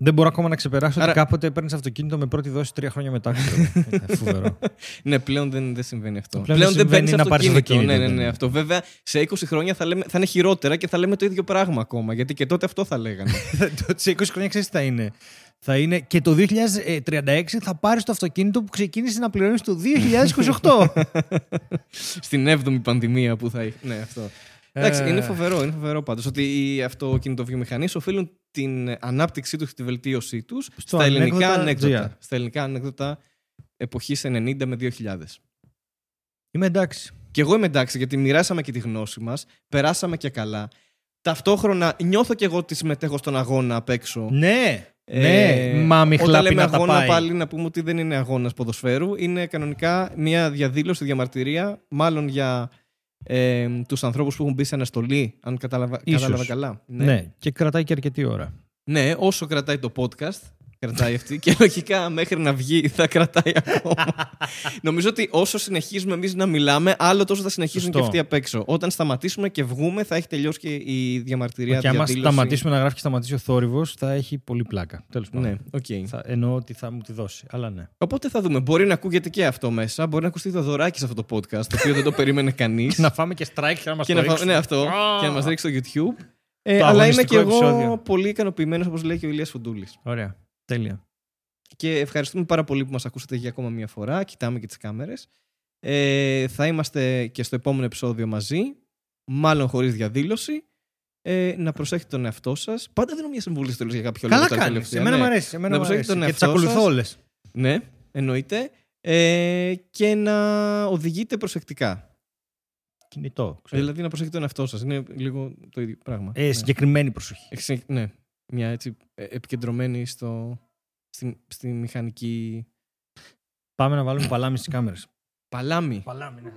Δεν μπορώ ακόμα να ξεπεράσω Άρα- ότι κάποτε παίρνεις αυτοκίνητο με πρώτη δόση τρία χρόνια μετά. Είναι Φοβερό. Ναι, πλέον δεν, δεν συμβαίνει αυτό. Πλέον δεν συμβαίνει παίρνεις να πάρεις αυτοκίνητο. αυτοκίνητο, Ναι, ναι, ναι, ναι. αυτό. Βέβαια, σε 20 χρόνια θα, λέμε, θα είναι χειρότερα και θα λέμε το ίδιο πράγμα ακόμα. Γιατί και τότε αυτό θα λέγανε. Το- Σε 20 χρόνια ξέρεις τι θα είναι. Θα είναι και το 2036 θα πάρεις το αυτοκίνητο που ξεκίνησες να πληρώνεις το 2028. Στην 7η πανδημία που θα έχει. Ναι, αυτό. Εντάξει, Ε. είναι φοβερό, είναι φοβερό πάντως ότι οι αυτοκινητοβιομηχανίες οφείλουν την ανάπτυξή τους και τη βελτίωσή τους Στο στα ελληνικά ανέκδοτα ανέκδοτα. GR. Στα ελληνικά ανέκδοτα εποχής 90 με 2000. Είμαι εντάξει. Και εγώ είμαι εντάξει γιατί μοιράσαμε και τη γνώση μας, περάσαμε και καλά. Ταυτόχρονα νιώθω και εγώ ότι συμμετέχω στον αγώνα απ' έξω. Ναι. Ε, ναι. Μα μη Όταν χλάπει λέμε να τα αγώνα πάει. πάλι να πούμε ότι δεν είναι αγώνας ποδοσφαίρου. Είναι κανονικά μια διαδήλωση, διαμαρτυρία, μάλλον για ε, τους ανθρώπους που έχουν μπει σε αναστολή, αν κατάλαβα, Ίσως. κατάλαβα καλά. Ναι. και κρατάει και αρκετή ώρα. Ναι, όσο κρατάει το podcast, κρατάει αυτή και λογικά μέχρι να βγει θα κρατάει ακόμα. Νομίζω ότι όσο συνεχίζουμε εμείς να μιλάμε, άλλο τόσο θα συνεχίζουν Σωστό. και αυτοί απ' έξω. Όταν σταματήσουμε και βγούμε, θα έχει τελειώσει και η διαμαρτυρία. και άμα διαδήλωση. σταματήσουμε να γράφει και σταματήσει ο θόρυβος, θα έχει πολύ πλάκα. Τέλος πάντων. Ναι, οκ. Θα, εννοώ ότι θα μου τη δώσει. Αλλά ναι. Οπότε θα δούμε. Μπορεί να ακούγεται και αυτό μέσα. Μπορεί να ακουστεί το δωράκι σε αυτό το podcast, το οποίο δεν το περίμενε κανείς. να φάμε και strike και να μας και το να, φα- ρίξουν. ναι, αυτό. Α! και να μας ρίξει στο YouTube. Ε, Το αλλά είμαι αγωνιστικό και εγώ επεισόδιο. πολύ ικανοποιημένος, όπως λέει και ο Ηλίας Φουντούλης. Ωραία. Τέλεια. Και ευχαριστούμε πάρα πολύ που μας ακούσατε για ακόμα μία φορά. Κοιτάμε και τις κάμερες. Ε, θα είμαστε και στο επόμενο επεισόδιο μαζί. Μάλλον χωρίς διαδήλωση. Ε, να προσέχετε τον εαυτό σας. Πάντα δίνω μια συμβουλή στο τέλος για κάποιο Καλά λόγο. τώρα κάνεις. τελευταία. Εμένα ναι. μου αρέσει. Εμένα Να μου προσέχετε αρέσει. τον Και τις εαυτό ακολουθώ σας. όλες. Ναι, εννοείται. Ε, και να οδηγείτε προσεκτικά. Κινητό. ξέρω. Δηλαδή να προσέχετε τον εαυτό σας. Είναι λίγο το ίδιο πράγμα. Ε, ναι. συγκεκριμένη προσοχή. Εξε- ναι. Μια έτσι ε, επικεντρωμένη στο, στη, στη μηχανική Πάμε να βάλουμε παλάμη στις κάμερες. παλάμη. Παλάμη, ναι.